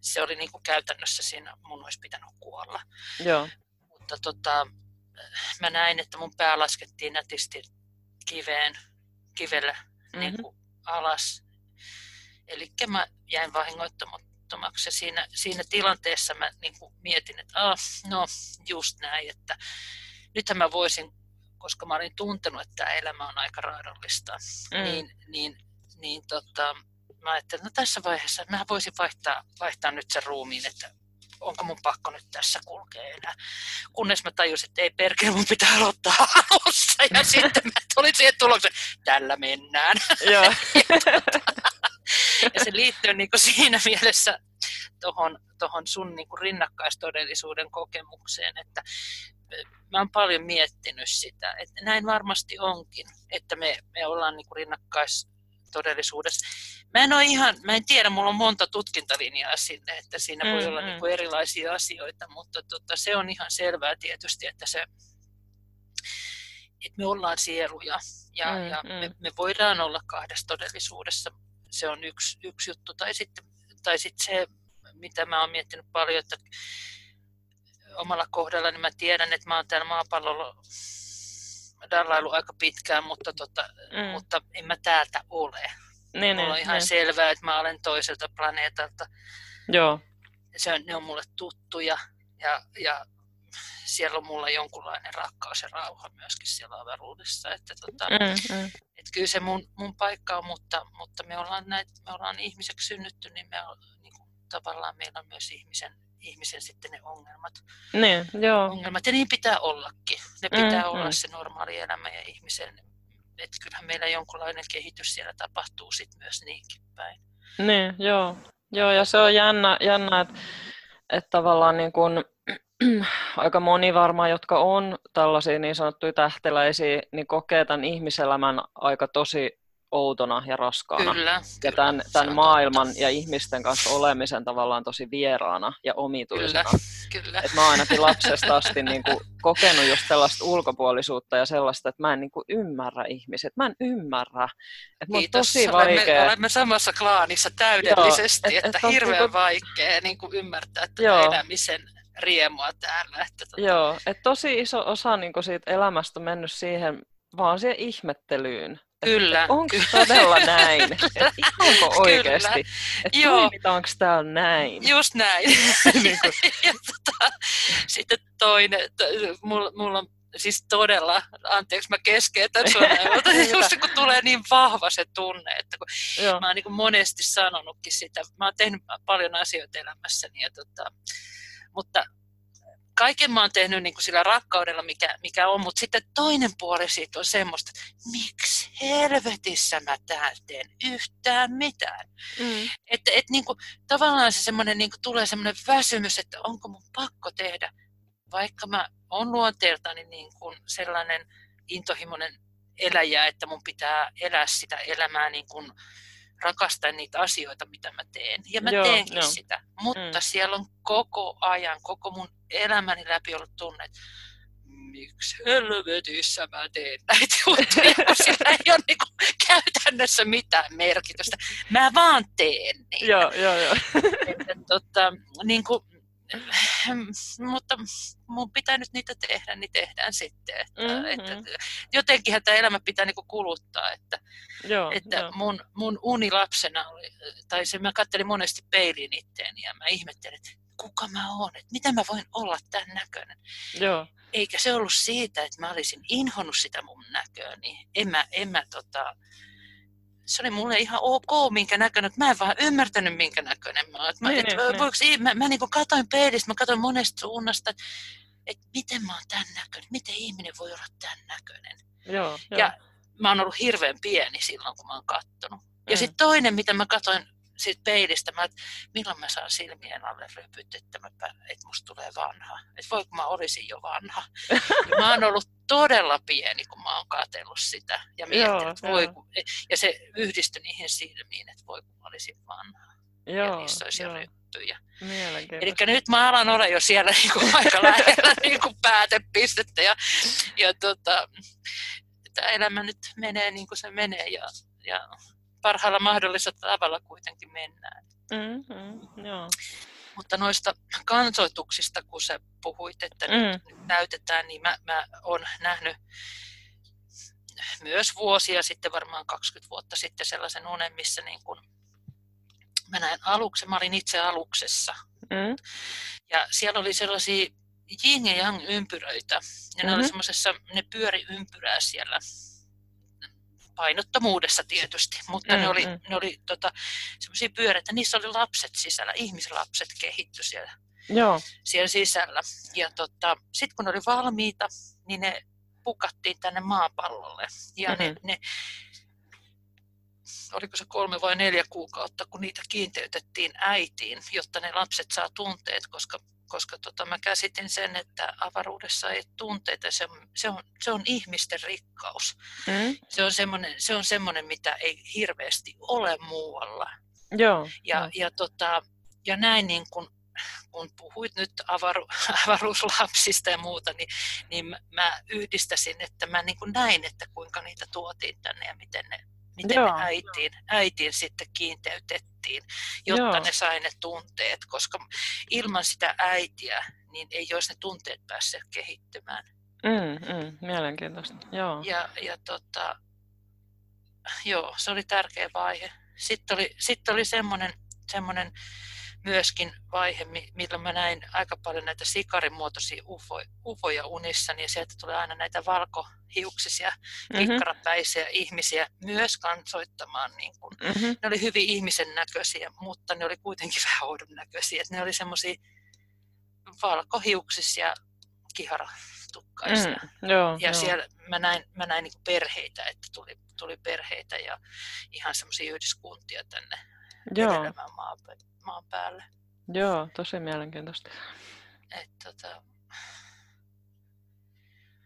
se oli niin kuin käytännössä siinä, mun olisi pitänyt kuolla. Joo. Mutta tota, mä näin, että mun pää laskettiin nätisti kiveen, kivelle mm-hmm. niin kuin alas. Eli mä jäin vahingoittamatta ja siinä, siinä tilanteessa mä niin kuin mietin, että ah, no just näin, että nythän mä voisin, koska mä olin tuntenut, että tämä elämä on aika raadollista, mm. niin, niin, niin tota, mä ajattelin, että no tässä vaiheessa mä voisin vaihtaa, vaihtaa nyt sen ruumiin, että onko mun pakko nyt tässä kulkea enää. Kunnes mä tajusin, että ei perkele, mun pitää aloittaa alussa. Ja sitten mä tulin siihen tulokseen, tällä mennään. Ja, tota, ja se liittyy niin kuin siinä mielessä tuohon tohon sun niin kuin rinnakkaistodellisuuden kokemukseen, että mä oon paljon miettinyt sitä, että näin varmasti onkin, että me, me ollaan niin kuin rinnakkais todellisuudessa. Mä en, ole ihan, mä en tiedä, mulla on monta tutkintalinjaa sinne, että siinä mm, voi olla mm. niin kuin erilaisia asioita, mutta tota, se on ihan selvää tietysti, että, se, että me ollaan sieluja ja, mm, ja mm. Me, me voidaan olla kahdessa todellisuudessa. Se on yksi, yksi juttu. Tai sitten, tai sitten se, mitä mä oon miettinyt paljon, että omalla kohdalla niin mä tiedän, että mä oon täällä maapallolla dallailu aika pitkään, mutta, tota, mm. mutta en mä täältä ole. Niin, Mulla on ihan niin. selvää, että mä olen toiselta planeetalta. Joo. Se on, ne on mulle tuttuja ja, ja siellä on mulla jonkunlainen rakkaus ja rauha myöskin siellä avaruudessa. Että, tota, mm, mm. että kyllä se mun, mun paikka on, mutta, mutta me, ollaan näitä, me ollaan ihmiseksi synnytty, niin, me, niin kuin, tavallaan meillä on myös ihmisen ihmisen sitten ne ongelmat. Niin, joo. ongelmat. Ja niin pitää ollakin. Ne pitää mm, olla mm. se normaali elämä ja ihmisen. Että kyllähän meillä jonkunlainen kehitys siellä tapahtuu sitten myös niinkin päin. Niin, joo. Joo, ja se on jännä, jännä että, että tavallaan niin kun, aika moni varmaan, jotka on tällaisia niin sanottuja tähteläisiä, niin kokee tämän ihmiselämän aika tosi outona ja raskaana. Kyllä, ja kyllä, tämän, tämän maailman totta. ja ihmisten kanssa olemisen tavallaan tosi vieraana ja omituisena. Kyllä, kyllä. Et mä oon ainakin lapsesta asti niin kuin kokenut just tällaista ulkopuolisuutta ja sellaista, että mä en niin kuin ymmärrä ihmisiä. Mä en ymmärrä. Et Kiitos. tosi vaikea. Olemme, olemme samassa klaanissa täydellisesti, Joo, et, että et hirveän niin kuin... vaikea niin kuin ymmärtää tätä Joo. elämisen riemua täällä. Että tota... Joo, että tosi iso osa niin kuin siitä elämästä on mennyt siihen vaan siihen ihmettelyyn. Kyllä. Onko todella näin? Ihanko oikeasti? Että toimitaanko täällä näin? Just näin. niin ja tota, sitten toinen, mulla, mulla on siis todella, anteeksi mä keskeytän sun, mutta just kun tulee niin vahva se tunne, että kun Joo. mä oon niin monesti sanonutkin sitä, mä oon tehnyt paljon asioita elämässäni, ja tota, mutta kaiken mä oon tehnyt niin kuin sillä rakkaudella, mikä, mikä on, mutta sitten toinen puoli siitä on semmoista, että miksi helvetissä mä täällä teen yhtään mitään. Mm. Että et, niin kuin, tavallaan se semmoinen, niin kuin, tulee semmoinen väsymys, että onko mun pakko tehdä, vaikka mä oon luonteeltani niin kuin sellainen intohimoinen eläjä, että mun pitää elää sitä elämää niin kuin, rakastaa niitä asioita, mitä mä teen. Ja mä joo, teenkin joo. sitä. Mutta mm. siellä on koko ajan, koko mun elämäni läpi ollut tunne, että miksi helvetissä mä teen näitä juttuja, kun sillä ei ole niin kuin käytännössä mitään merkitystä. Mä vaan teen niitä. Joo, joo, joo. Että, tota, niin kuin, mutta mun pitää nyt niitä tehdä, niin tehdään sitten. Että, mm-hmm. että, jotenkinhän tämä elämä pitää niinku kuluttaa. Että, Joo, että jo. mun, mun uni lapsena oli, tai se mä katselin monesti peiliin itteeni ja mä ihmettelin, että kuka mä oon, että mitä mä voin olla tämän näköinen. Joo. Eikä se ollut siitä, että mä olisin inhonnut sitä mun näköä, niin en mä, en mä tota, se oli mulle ihan ok, minkä näköinen. Mä en vaan ymmärtänyt, minkä näköinen mä oon. Mä, niin, et, niin, voiko, niin. mä, mä niin katoin peilistä, mä katoin monesta suunnasta, että et miten mä oon tämän näköinen, miten ihminen voi olla tämän näköinen. Joo, ja joo. mä oon ollut hirveän pieni silloin, kun mä oon kattonut. Ja mm. sitten toinen, mitä mä katoin siitä peilistä, mä, että milloin mä saan silmien alle rypyt, että, mä, että musta tulee vanha. Että voi kun mä olisin jo vanha. Ja mä oon ollut todella pieni, kun mä oon katsellut sitä. Ja miettinyt, että voi, kun, ja se yhdistyi niihin silmiin, että voi kun mä olisin vanha. Joo, ja niissä olisi jo ryppyjä. Eli nyt mä alan olla jo siellä niin kuin aika lähellä niin kuin päätepistettä. Ja, ja tota, tämä elämä nyt menee niin kuin se menee. Ja, ja parhaalla mahdollisella tavalla kuitenkin mennään. Mm-hmm, joo. Mutta noista kansoituksista, kun sä puhuit, että mm. nyt näytetään, niin mä, mä oon nähnyt myös vuosia sitten, varmaan 20 vuotta sitten sellaisen unen, missä niin kun mä näin aluksen, mä olin itse aluksessa. Mm. Ja siellä oli sellaisia yin ja yang ympyröitä, ja mm-hmm. ne oli mm-hmm. semmoisessa, ne pyöri ympyrää siellä painottomuudessa tietysti, mutta mm, ne oli, mm. ne oli tota, semmoisia pyöreitä, niissä oli lapset sisällä, ihmislapset kehitty siellä, Joo. siellä sisällä. Ja tota, sitten kun ne oli valmiita, niin ne pukattiin tänne maapallolle. Ja mm-hmm. ne, ne, oliko se kolme vai neljä kuukautta, kun niitä kiinteytettiin äitiin, jotta ne lapset saa tunteet, koska koska tota, mä käsitin sen, että avaruudessa ei tunteita, se on, se on, se on ihmisten rikkaus. Mm. Se on semmoinen, se on semmoinen, mitä ei hirveästi ole muualla. Joo, ja, joo. ja, tota, ja näin niin kun, kun puhuit nyt avaru, avaruuslapsista ja muuta, niin, niin mä yhdistäsin, että mä niin näin, että kuinka niitä tuotiin tänne ja miten ne miten Joo. ne äitiin, äitiin sitten kiinteytettiin, jotta Joo. ne sai ne tunteet, koska ilman sitä äitiä niin ei olisi ne tunteet päässeet kehittymään. Mm, mm, mielenkiintoista, joo. Ja, ja tota, joo, se oli tärkeä vaihe. Sitten oli, sitten oli semmoinen, semmoinen myöskin vaihe, milloin mä näin aika paljon näitä sikarimuotoisia ufo, ufoja unissa, niin sieltä tulee aina näitä valkohiuksisia, mm-hmm. kikkarapäisiä ihmisiä myös kansoittamaan. Niin kun. Mm-hmm. Ne oli hyvin ihmisen näköisiä, mutta ne oli kuitenkin vähän oudon näköisiä. Et ne oli semmoisia valkohiuksisia kiharatukkaisia. Mm, joo, ja joo. siellä mä näin, mä näin niin perheitä, että tuli, tuli perheitä ja ihan semmoisia yhdyskuntia tänne Joo. maan maan päälle. Joo, tosi mielenkiintoista. Et, tota...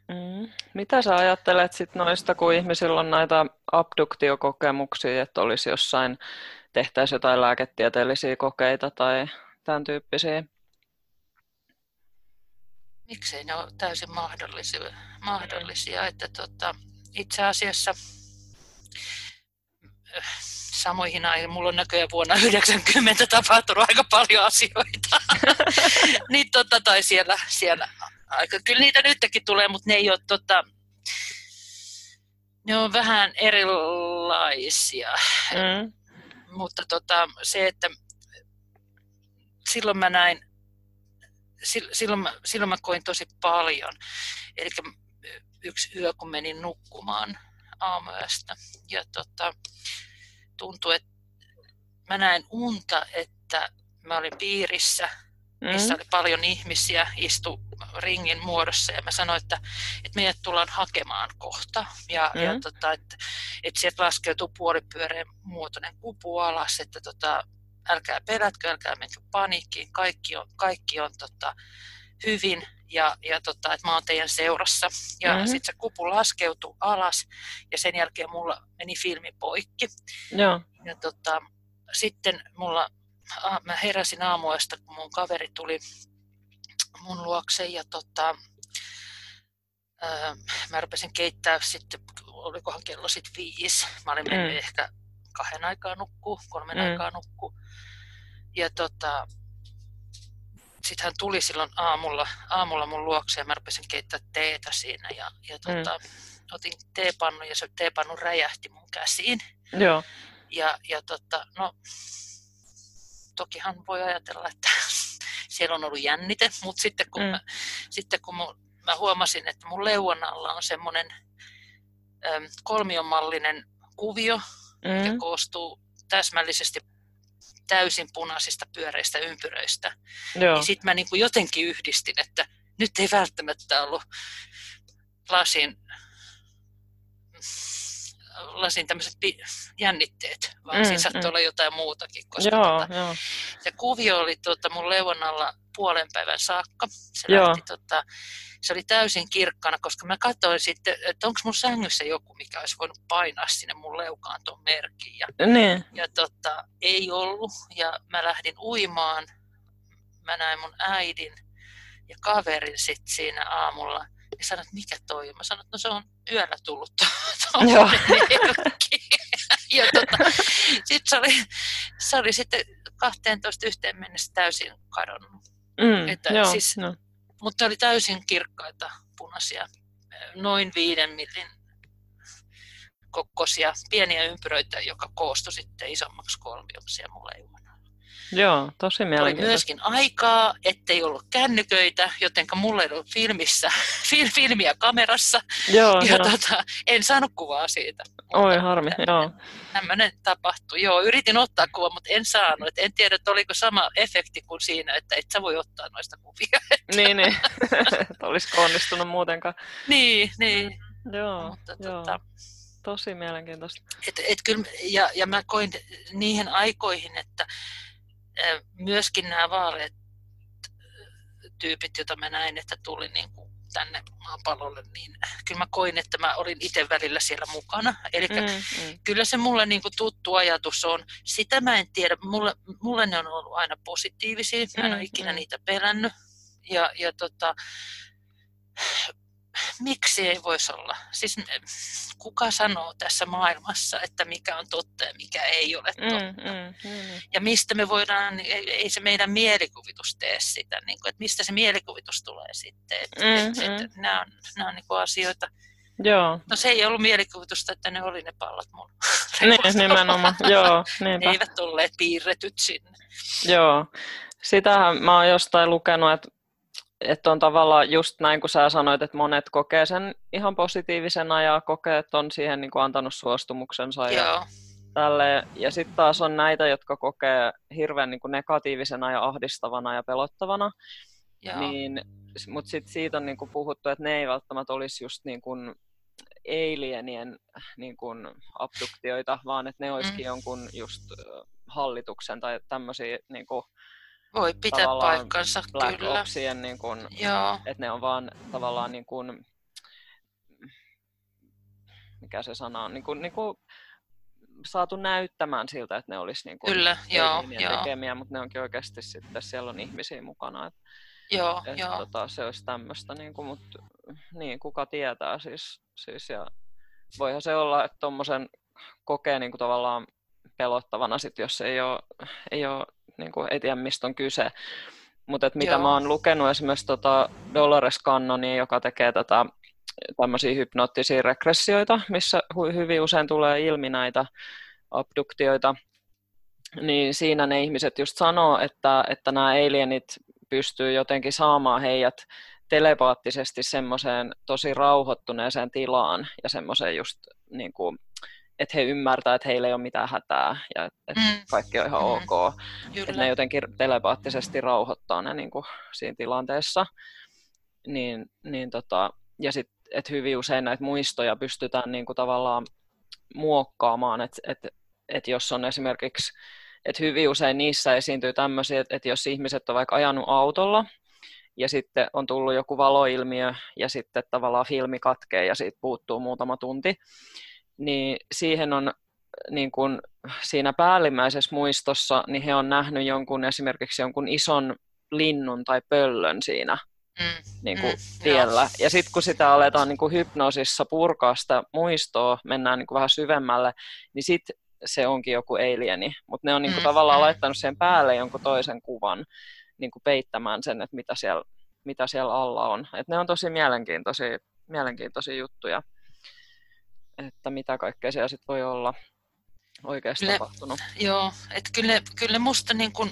mm. Mitä sä ajattelet sit noista, kun ihmisillä on näitä abduktiokokemuksia, että olisi jossain, tehtäisiin jotain lääketieteellisiä kokeita tai tämän tyyppisiä? Miksei ne ole täysin mahdollisia, mahdollisia että tota, itse asiassa samoihin aiheisiin. Mulla on näköjään vuonna 90 tapahtunut aika paljon asioita. niin, tota, tai siellä, siellä aika, kyllä niitä nytkin tulee, mutta ne ei ole tota, ne on vähän erilaisia. Mm. Mutta tota, se, että silloin mä näin, silloin mä, silloin mä koin tosi paljon. Eli yksi yö, kun menin nukkumaan aamuyöstä. Ja tota, tuntui, että mä näin unta, että mä olin piirissä, missä mm. oli paljon ihmisiä, istu ringin muodossa ja mä sanoin, että, että meidät tullaan hakemaan kohta. Ja, mm. ja tota, että, että sieltä laskeutuu puolipyöreän muotoinen kupu alas, että tota, älkää pelätkö, älkää menkö paniikkiin, kaikki on, kaikki on tota, hyvin ja, ja tota, että mä oon teidän seurassa. Ja mm-hmm. sitten se kupu laskeutui alas ja sen jälkeen mulla meni filmi poikki. Joo. Ja tota, sitten mulla, mä heräsin aamuista, kun mun kaveri tuli mun luokse ja tota, ää, mä rupesin keittää sitten, olikohan kello sitten viisi. Mä olin mennyt mm. ehkä kahden aikaa nukkuu, kolmen mm. aikaa nukkuu. Ja tota, sitten hän tuli silloin aamulla, aamulla mun luokse ja mä rupesin keittää teetä siinä ja, ja tota, mm. otin teepannun ja se teepannu räjähti mun käsiin. Joo. Ja, ja tota, no, tokihan voi ajatella, että siellä on ollut jännite, mutta sitten kun, mm. mä, sitten kun mun, mä huomasin, että mun leuan alla on semmoinen kolmiomallinen kuvio, mm. joka koostuu täsmällisesti täysin punaisista pyöreistä ympyröistä. Joo. Niin sitten mä niin kuin jotenkin yhdistin, että nyt ei välttämättä ollut lasin, lasin tämmöiset jännitteet, vaan mm, siinä saattoi mm. olla jotain muutakin. Koska joo, tota, joo. se kuvio oli tuota mun leuan alla puolen päivän saakka. Se joo. lähti tota, se oli täysin kirkkana, koska mä katsoin sitten, että onko mun sängyssä joku, mikä olisi voinut painaa sinne mun leukaan tuon merkin. Ja, niin. ja tota, ei ollut. Ja mä lähdin uimaan. Mä näin mun äidin ja kaverin sitten siinä aamulla. Ja sanoin, että mikä toi? Mä sanoin, että no se on yöllä tullut tuo merkki. ja tota, sitten se oli, se oli sitten 12 yhteen mennessä täysin kadonnut. Mm, että joo, siis, no. mutta oli täysin kirkkaita punaisia, noin viiden millin kokkosia, pieniä ympyröitä, joka koostui sitten isommaksi kolmioksi siellä mulla ei Joo, tosi mielenkiintoista. Oli myöskin aikaa, ettei ollut kännyköitä, joten mulla ei ollut filmissä, fil, filmiä kamerassa. Joo, ja joo. Tota, en saanut kuvaa siitä. Oi harmi, joo. Tämmöinen tapahtui. Joo, yritin ottaa kuva, mutta en saanut. Et en tiedä, että oliko sama efekti kuin siinä, että et sä voi ottaa noista kuvia. niin, niin. Olisiko onnistunut muutenkaan. Niin, niin. Joo, mutta, joo. Tota, tosi mielenkiintoista. Et, et kyllä, ja, ja mä koin niihin aikoihin, että myöskin nämä vaaleat tyypit, joita mä näin, että tuli niin kuin tänne maapallolle, niin kyllä mä koin, että mä olin itse välillä siellä mukana. Eli mm, mm. kyllä se mulle niin kuin tuttu ajatus on. Sitä mä en tiedä. Mulle, mulle ne on ollut aina positiivisia. Mä en mm, ole ikinä mm. niitä pelännyt. Ja, ja tota, miksi ei voisi olla? Siis kuka sanoo tässä maailmassa, että mikä on totta ja mikä ei ole mm, totta? Mm, mm, mm. Ja mistä me voidaan, niin ei, ei se meidän mielikuvitus tee sitä, niin kuin, että mistä se mielikuvitus tulee sitten. Että, mm, et, mm. Et, nämä on, nämä on niin kuin asioita. Joo. No se ei ollut mielikuvitusta, että ne oli ne pallot mun. Niin, nimenomaan, joo. Ne eivät tulleet piirretyt sinne. Joo. Sitähän mä oon jostain lukenut, että että on tavallaan just näin, kun sä sanoit, että monet kokee sen ihan positiivisena ja kokee, että on siihen niin kuin antanut suostumuksensa. Joo. Ja, tälle. ja sitten taas on näitä, jotka kokee hirveän niin kuin negatiivisena ja ahdistavana ja pelottavana. Niin, Mutta sitten siitä on niin kuin puhuttu, että ne ei välttämättä olisi just niin kuin alienien niin kuin abduktioita, vaan että ne olisikin mm. jonkun just hallituksen tai tämmöisiä niin kuin, voi pitää paikkansa, Black kyllä. Opsien, niin kun, Joo. että ne on vaan tavallaan niin kun, mikä se sana on, niin kun, niin kun saatu näyttämään siltä, että ne olisi niin kun kyllä, joo, joo. tekemiä, mutta ne onkin oikeasti sitten, siellä on ihmisiä mukana. Että, joo, että, joo. Tota, se olisi tämmöistä, niin kun, mutta niin, kuka tietää siis, siis ja voihan se olla, että tuommoisen kokee niin kuin tavallaan pelottavana, sit, jos ei ole, ei ole niin kuin, ei tiedä mistä on kyse. Mutta mitä Joo. mä oon lukenut esimerkiksi tota Dolores Cannonia, joka tekee tätä tämmöisiä hypnoottisia regressioita, missä hyvin usein tulee ilmi näitä abduktioita, niin siinä ne ihmiset just sanoo, että, että nämä alienit pystyy jotenkin saamaan heidät telepaattisesti semmoiseen tosi rauhoittuneeseen tilaan ja semmoiseen just niin kuin, että he ymmärtää, että heillä ei ole mitään hätää ja että mm. kaikki on ihan mm. ok. Että ne jotenkin telepaattisesti rauhoittaa ne niin kuin siinä tilanteessa. Niin, niin tota, ja sitten, että hyvin usein näitä muistoja pystytään niin kuin tavallaan muokkaamaan, että että että jos on esimerkiksi, että hyvin usein niissä esiintyy tämmöisiä, että, että jos ihmiset on vaikka ajanut autolla, ja sitten on tullut joku valoilmiö, ja sitten tavallaan filmi katkee, ja siitä puuttuu muutama tunti, niin siihen on niin kuin siinä päällimmäisessä muistossa, niin he on nähnyt jonkun esimerkiksi jonkun ison linnun tai pöllön siinä mm, niin kuin mm, tiellä. Joo. Ja sitten kun sitä aletaan niin kuin hypnoosissa purkaa sitä muistoa, mennään niin kuin vähän syvemmälle, niin sitten se onkin joku alieni. Mutta ne on niin kuin mm, tavallaan mm. laittanut siihen päälle jonkun toisen kuvan niin kuin peittämään sen, että mitä siellä, mitä siellä alla on. Et ne on tosi mielenkiintoisia, mielenkiintoisia juttuja että mitä kaikkea siellä sitten voi olla oikeasti kyllä, tapahtunut. Joo, että kyllä, kyllä musta niin kuin,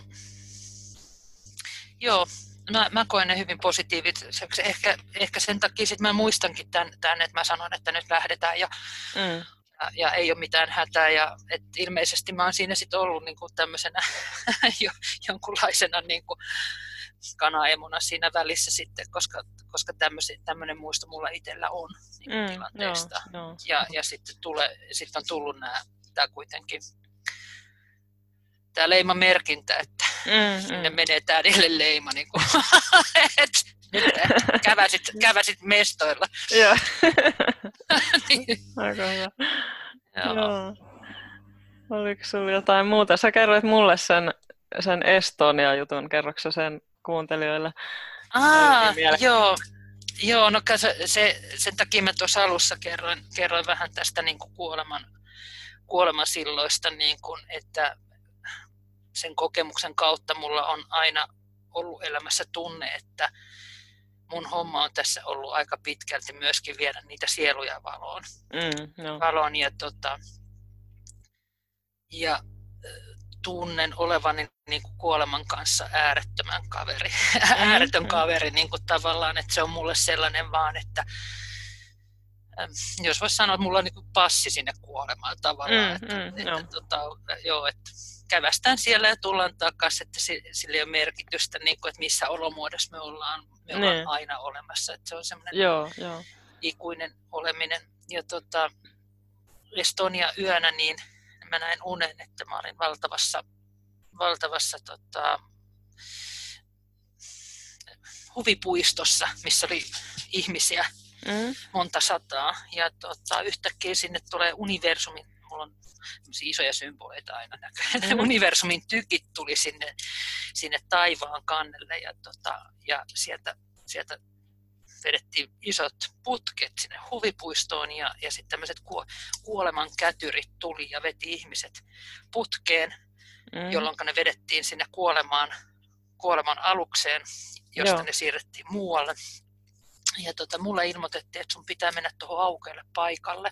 joo, mä, mä koen ne hyvin positiiviseksi. Ehkä, ehkä sen takia sit mä muistankin tämän, tämän, että mä sanon, että nyt lähdetään ja, mm. ja, ja ei ole mitään hätää. Ja, et ilmeisesti mä oon siinä sitten ollut niin kuin tämmöisenä jo, jonkunlaisena niin kuin, kanaemuna siinä välissä sitten, koska, koska tämmöinen muisto mulla itsellä on mm, tilanteesta. Joo, joo. Ja, ja sitten, tule, sitten on tullut nämä, tämä kuitenkin tämä leimamerkintä, että mm, sinne mm. menee tämä niille leima, niin kuin, nyt käväsit, käväsit mestoilla. Joo. niin. Aika hyvä. Joo. Joo. Oliko sinulla jotain muuta? Sä kerroit mulle sen, sen Estonia-jutun. Kerroksä sen kuuntelijoille. Aa, joo. Joo, no se, se, sen takia mä tuossa alussa kerroin, kerroin vähän tästä niin kuin kuoleman, kuoleman silloista, niin kuin, että sen kokemuksen kautta mulla on aina ollut elämässä tunne, että mun homma on tässä ollut aika pitkälti myöskin viedä niitä sieluja valoon. Mm, no. valoon ja, tota, ja tunnen olevani niin kuin kuoleman kanssa äärettömän kaveri, mm, ääretön kaveri niin kuin tavallaan, että se on mulle sellainen vaan, että jos voisi sanoa, että mulla on niin kuin passi sinne kuolemaan tavallaan, mm, että, mm, että, että, tota, joo, että kävästään siellä ja tullaan takaisin, että sillä ei ole merkitystä, niin kuin, että missä olomuodossa me ollaan, me ollaan ne. aina olemassa, että se on semmoinen joo, joo. ikuinen oleminen. Ja tota, Estonia yönä, niin mä näin unen, että mä olin valtavassa, valtavassa tota, huvipuistossa, missä oli ihmisiä Mm. monta sataa. Ja tota, yhtäkkiä sinne tulee universumin, mulla on isoja symboleita aina näköjään, Mm. universumin tykit tuli sinne, sinne taivaan kannelle ja, tota, ja sieltä, sieltä vedettiin isot putket sinne huvipuistoon ja, ja sitten tämmöiset kuo, kuoleman kätyrit tuli ja veti ihmiset putkeen, Mm. jolloin ne vedettiin sinne kuolemaan, kuoleman alukseen, josta Joo. ne siirrettiin muualle. Ja tota, mulle ilmoitettiin, että sun pitää mennä tuohon aukealle paikalle,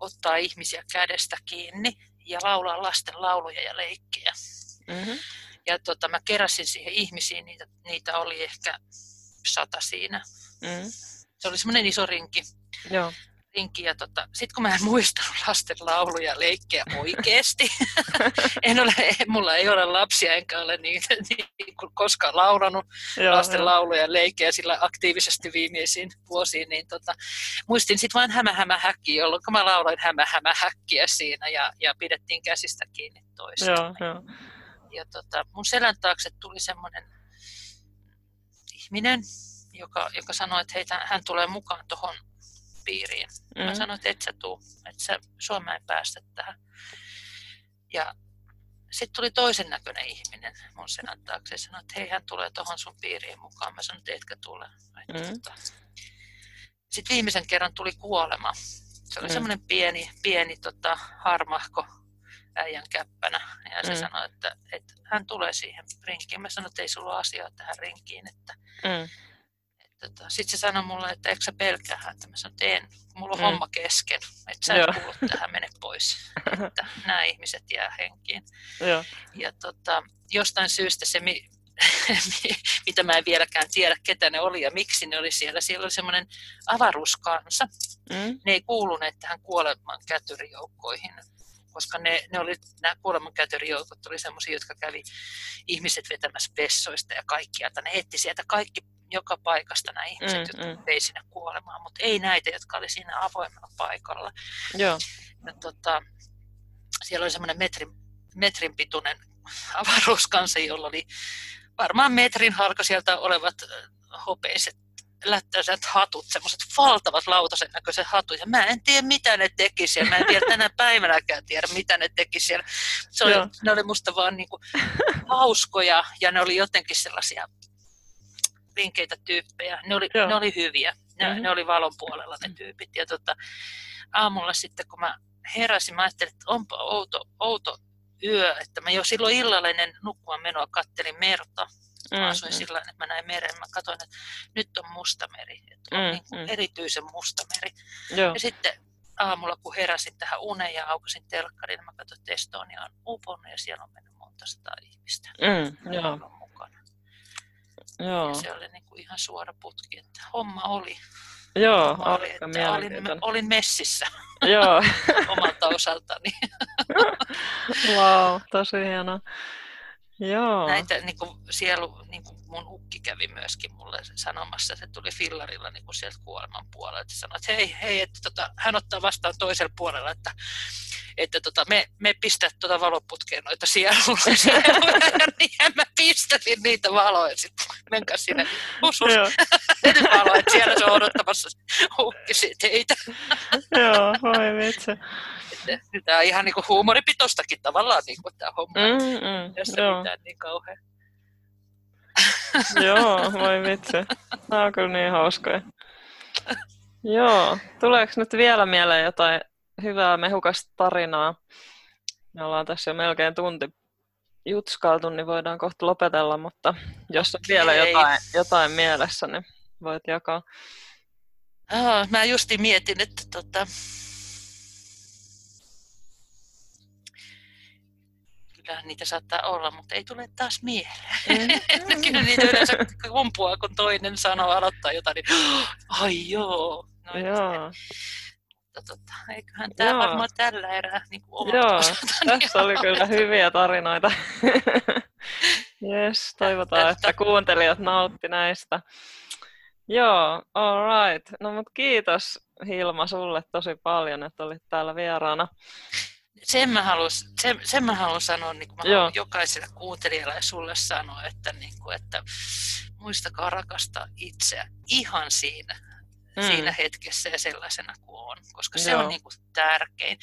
ottaa ihmisiä kädestä kiinni ja laulaa lasten lauluja ja leikkejä. Mm-hmm. Ja tota, mä keräsin siihen ihmisiin, niitä, niitä oli ehkä sata siinä. Mm. Se oli semmoinen iso rinki. Joo. rinki ja tota, sit kun mä en muistanut lasten lauluja ja leikkejä oikeesti, en ole, mulla ei ole lapsia enkä ole niitä niin kuin koskaan laulanut Joo, lasten joo. lauluja ja leikkejä sillä aktiivisesti viimeisiin vuosiin, niin tota, muistin sitten vain hämä hämä häkki, jolloin mä lauloin hämä hämä häkkiä siinä ja, ja pidettiin käsistä kiinni toista. Joo, joo. Ja tota, mun selän taakse tuli semmoinen ihminen, joka, joka sanoi, että heitä, hän tulee mukaan tuohon piiriin. Mm. Mä sanoin, että et sä tuu, että sä, sua mä en päästä tähän. Ja sitten tuli toisen näköinen ihminen mun selän taakse ja sanoi, että hei, hän tulee tuohon sun piiriin mukaan. Mä sanoin, että etkä tule. Mm. Sitten viimeisen kerran tuli kuolema. Se oli Mm. semmoinen pieni, pieni tota, harmahko äijän käppänä. Ja se Mm. sanoi, että, että hän tulee siihen rinkiin. Mä sanoin, että ei sulla ole asiaa tähän rinkiin. Että, Mm. Tota, sitten se sanoi mulle, että eikö sä pelkää häntä? Mä sanoin, että en. Mulla on Mm. homma kesken. Että sä et kuulu tähän, mene pois. Että nämä ihmiset jää henkiin. Joo. Ja tota, jostain syystä se, mi- mitä mä en vieläkään tiedä, ketä ne oli ja miksi ne oli siellä. Siellä oli semmoinen avaruuskansa. Mm. Ne ei kuuluneet tähän kuoleman kätyrijoukkoihin, koska ne, ne oli, nämä kuoleman kätyrijoukot oli semmoisia, jotka kävi ihmiset vetämässä vessoista ja kaikkia. Ne etti sieltä kaikki joka paikasta nämä ihmiset, Mm, jotka mm. vei sinne kuolemaan, mutta ei näitä, jotka oli siinä avoimella paikalla. Joo. Ja tota, siellä oli semmoinen metrin, metrin pituinen avaruuskansa, jolla oli varmaan metrin halkasijalta olevat ö, hopeiset lättäiset hatut, semmoiset valtavat lautasen näköiset hatut. Ja mä en tiedä, mitä ne teki siellä. Mä en vielä tänä päivänäkään tiedä, mitä ne teki siellä. Se oli, Joo. ne oli musta vaan niinku hauskoja ja ne oli jotenkin sellaisia vinkeitä tyyppejä. Ne oli, Joo. ne oli hyviä. Ne, Mhm. ne oli valon puolella ne tyypit. Ja tota, aamulla sitten, kun mä heräsin, mä ajattelin, että onpa outo, outo yö, että mä jo silloin illalla ennen nukkumaan menoa kattelin merta. Mä asuin Mm. sillä että mä näin meren. Mä katsoin, että nyt on mustameri. Että on Mm, niin kuin mm. erityisen mustameri. Joo. Ja sitten aamulla, kun heräsin tähän uneen ja aukasin telkkarin, mä katsoin, että Estonia on uponnut ja siellä on mennyt monta sataa ihmistä. Mm. Joo. Joo. Ja se oli niin kuin ihan suora putki, että homma oli. Joo. Homma oli että olin, olin messissä Joo. omalta osaltani. Wow, tosi hienoa. Joo. Näitä niin kuin sielu, niin kuin mun ukki kävi myöskin mulle sanomassa, se tuli fillarilla niin kuin sieltä kuoleman puolella, että sanoi, että hei, hei että tota, hän ottaa vastaan toisella puolella, että, että tota, me, me pistää tuota valoputkeen noita sieluja, niin mä pistätin niitä valoja sitten, menkää sinne, hus, hus, Joo. nyt valoja, että siellä se on odottamassa ukki teitä. Joo, voi vitsi. Tämä on ihan niin kuin huumoripitoistakin tavallaan niin kuin tämä homma, mm, Mm, joo. mitään niin kauhean. Joo, voi vitsi. Nämä on kyllä niin hauskoja. Joo, tuleeko nyt vielä mieleen jotain hyvää mehukasta tarinaa? Me ollaan tässä jo melkein tunti jutskailtu, niin voidaan kohta lopetella, mutta jos on vielä jotain, jotain mielessä, niin voit jakaa. Aa, mä justi mietin, että tota, kyllä niitä saattaa olla, mutta ei tule taas mieleen. Mm. kyllä niitä yleensä kumpuaa, kun toinen sanoo aloittaa jotain, niin ai joo. No, Joo, Mutta, tota, eiköhän tämä Joo. varmaan tällä erää niin kuin Joo, tässä oli kyllä hyviä tarinoita. Yes, toivotaan, että kuuntelijat nautti näistä. Joo, all right. No mut kiitos Hilma sulle tosi paljon, että olit täällä vieraana. Sen mä haluan, sen, sen mä haluan sanoa, niin kuin mä haluan jokaiselle kuuntelijalle ja sulle sanoa, että, niin kuin, että muistakaa rakastaa itseä ihan siinä, mm. siinä hetkessä ja sellaisena kuin on, koska se Joo. on niin kuin tärkein.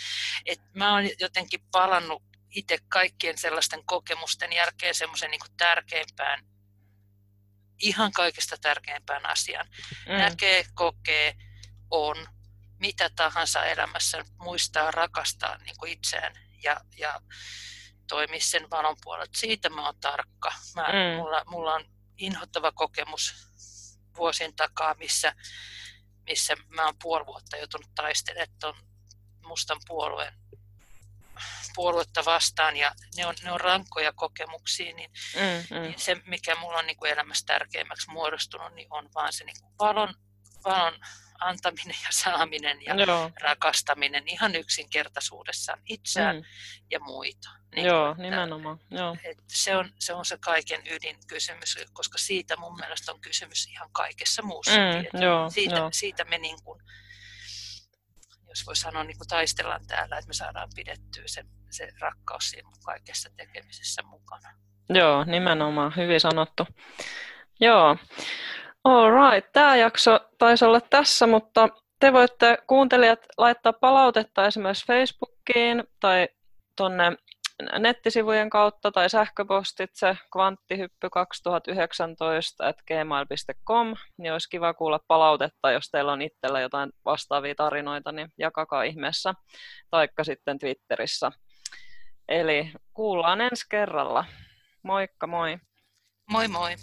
Et mä oon jotenkin palannut itse kaikkien sellaisten kokemusten jälkeen semmoisen niin tärkeimpään, ihan kaikista tärkeimpään asian. Mm. Näkee, kokee, on, mitä tahansa elämässä, muistaa rakastaa niin kuin itseään ja, ja toimia sen valon puolella. Siitä mä oon tarkka. Mä, mm. mulla, mulla on inhottava kokemus vuosien takaa, missä, missä mä oon puoli vuotta joutunut taistelemaan mustan puolueen puoluetta vastaan ja ne on, ne on rankkoja kokemuksia, niin, mm, mm. niin se, mikä mulla on niin kuin elämässä tärkeimmäksi muodostunut, niin on vaan se niin kuin valon, valon antaminen ja saaminen ja Joo. rakastaminen ihan yksinkertaisuudessaan itseään mm. ja muita. Niin Joo, että, nimenomaan. Joo. Että se, on, se on se kaiken ydinkysymys, koska siitä mun mielestä on kysymys ihan kaikessa muussakin. Mm, joo, siitä, siitä me niin kuin, jos voi sanoa, niin kuin taistellaan täällä, että me saadaan pidettyä se, se rakkaus siinä kaikessa tekemisessä mukana. Joo, nimenomaan. Hyvin sanottu. Joo. All right. Tämä jakso taisi olla tässä, mutta te voitte kuuntelijat laittaa palautetta esimerkiksi Facebookiin tai tuonne nettisivujen kautta tai sähköpostitse kvanttihyppy2019 at gmail.com, niin olisi kiva kuulla palautetta, jos teillä on itsellä jotain vastaavia tarinoita, niin jakakaa ihmeessä, taikka sitten Twitterissä. Eli kuullaan ensi kerralla. Moikka moi! Moi moi!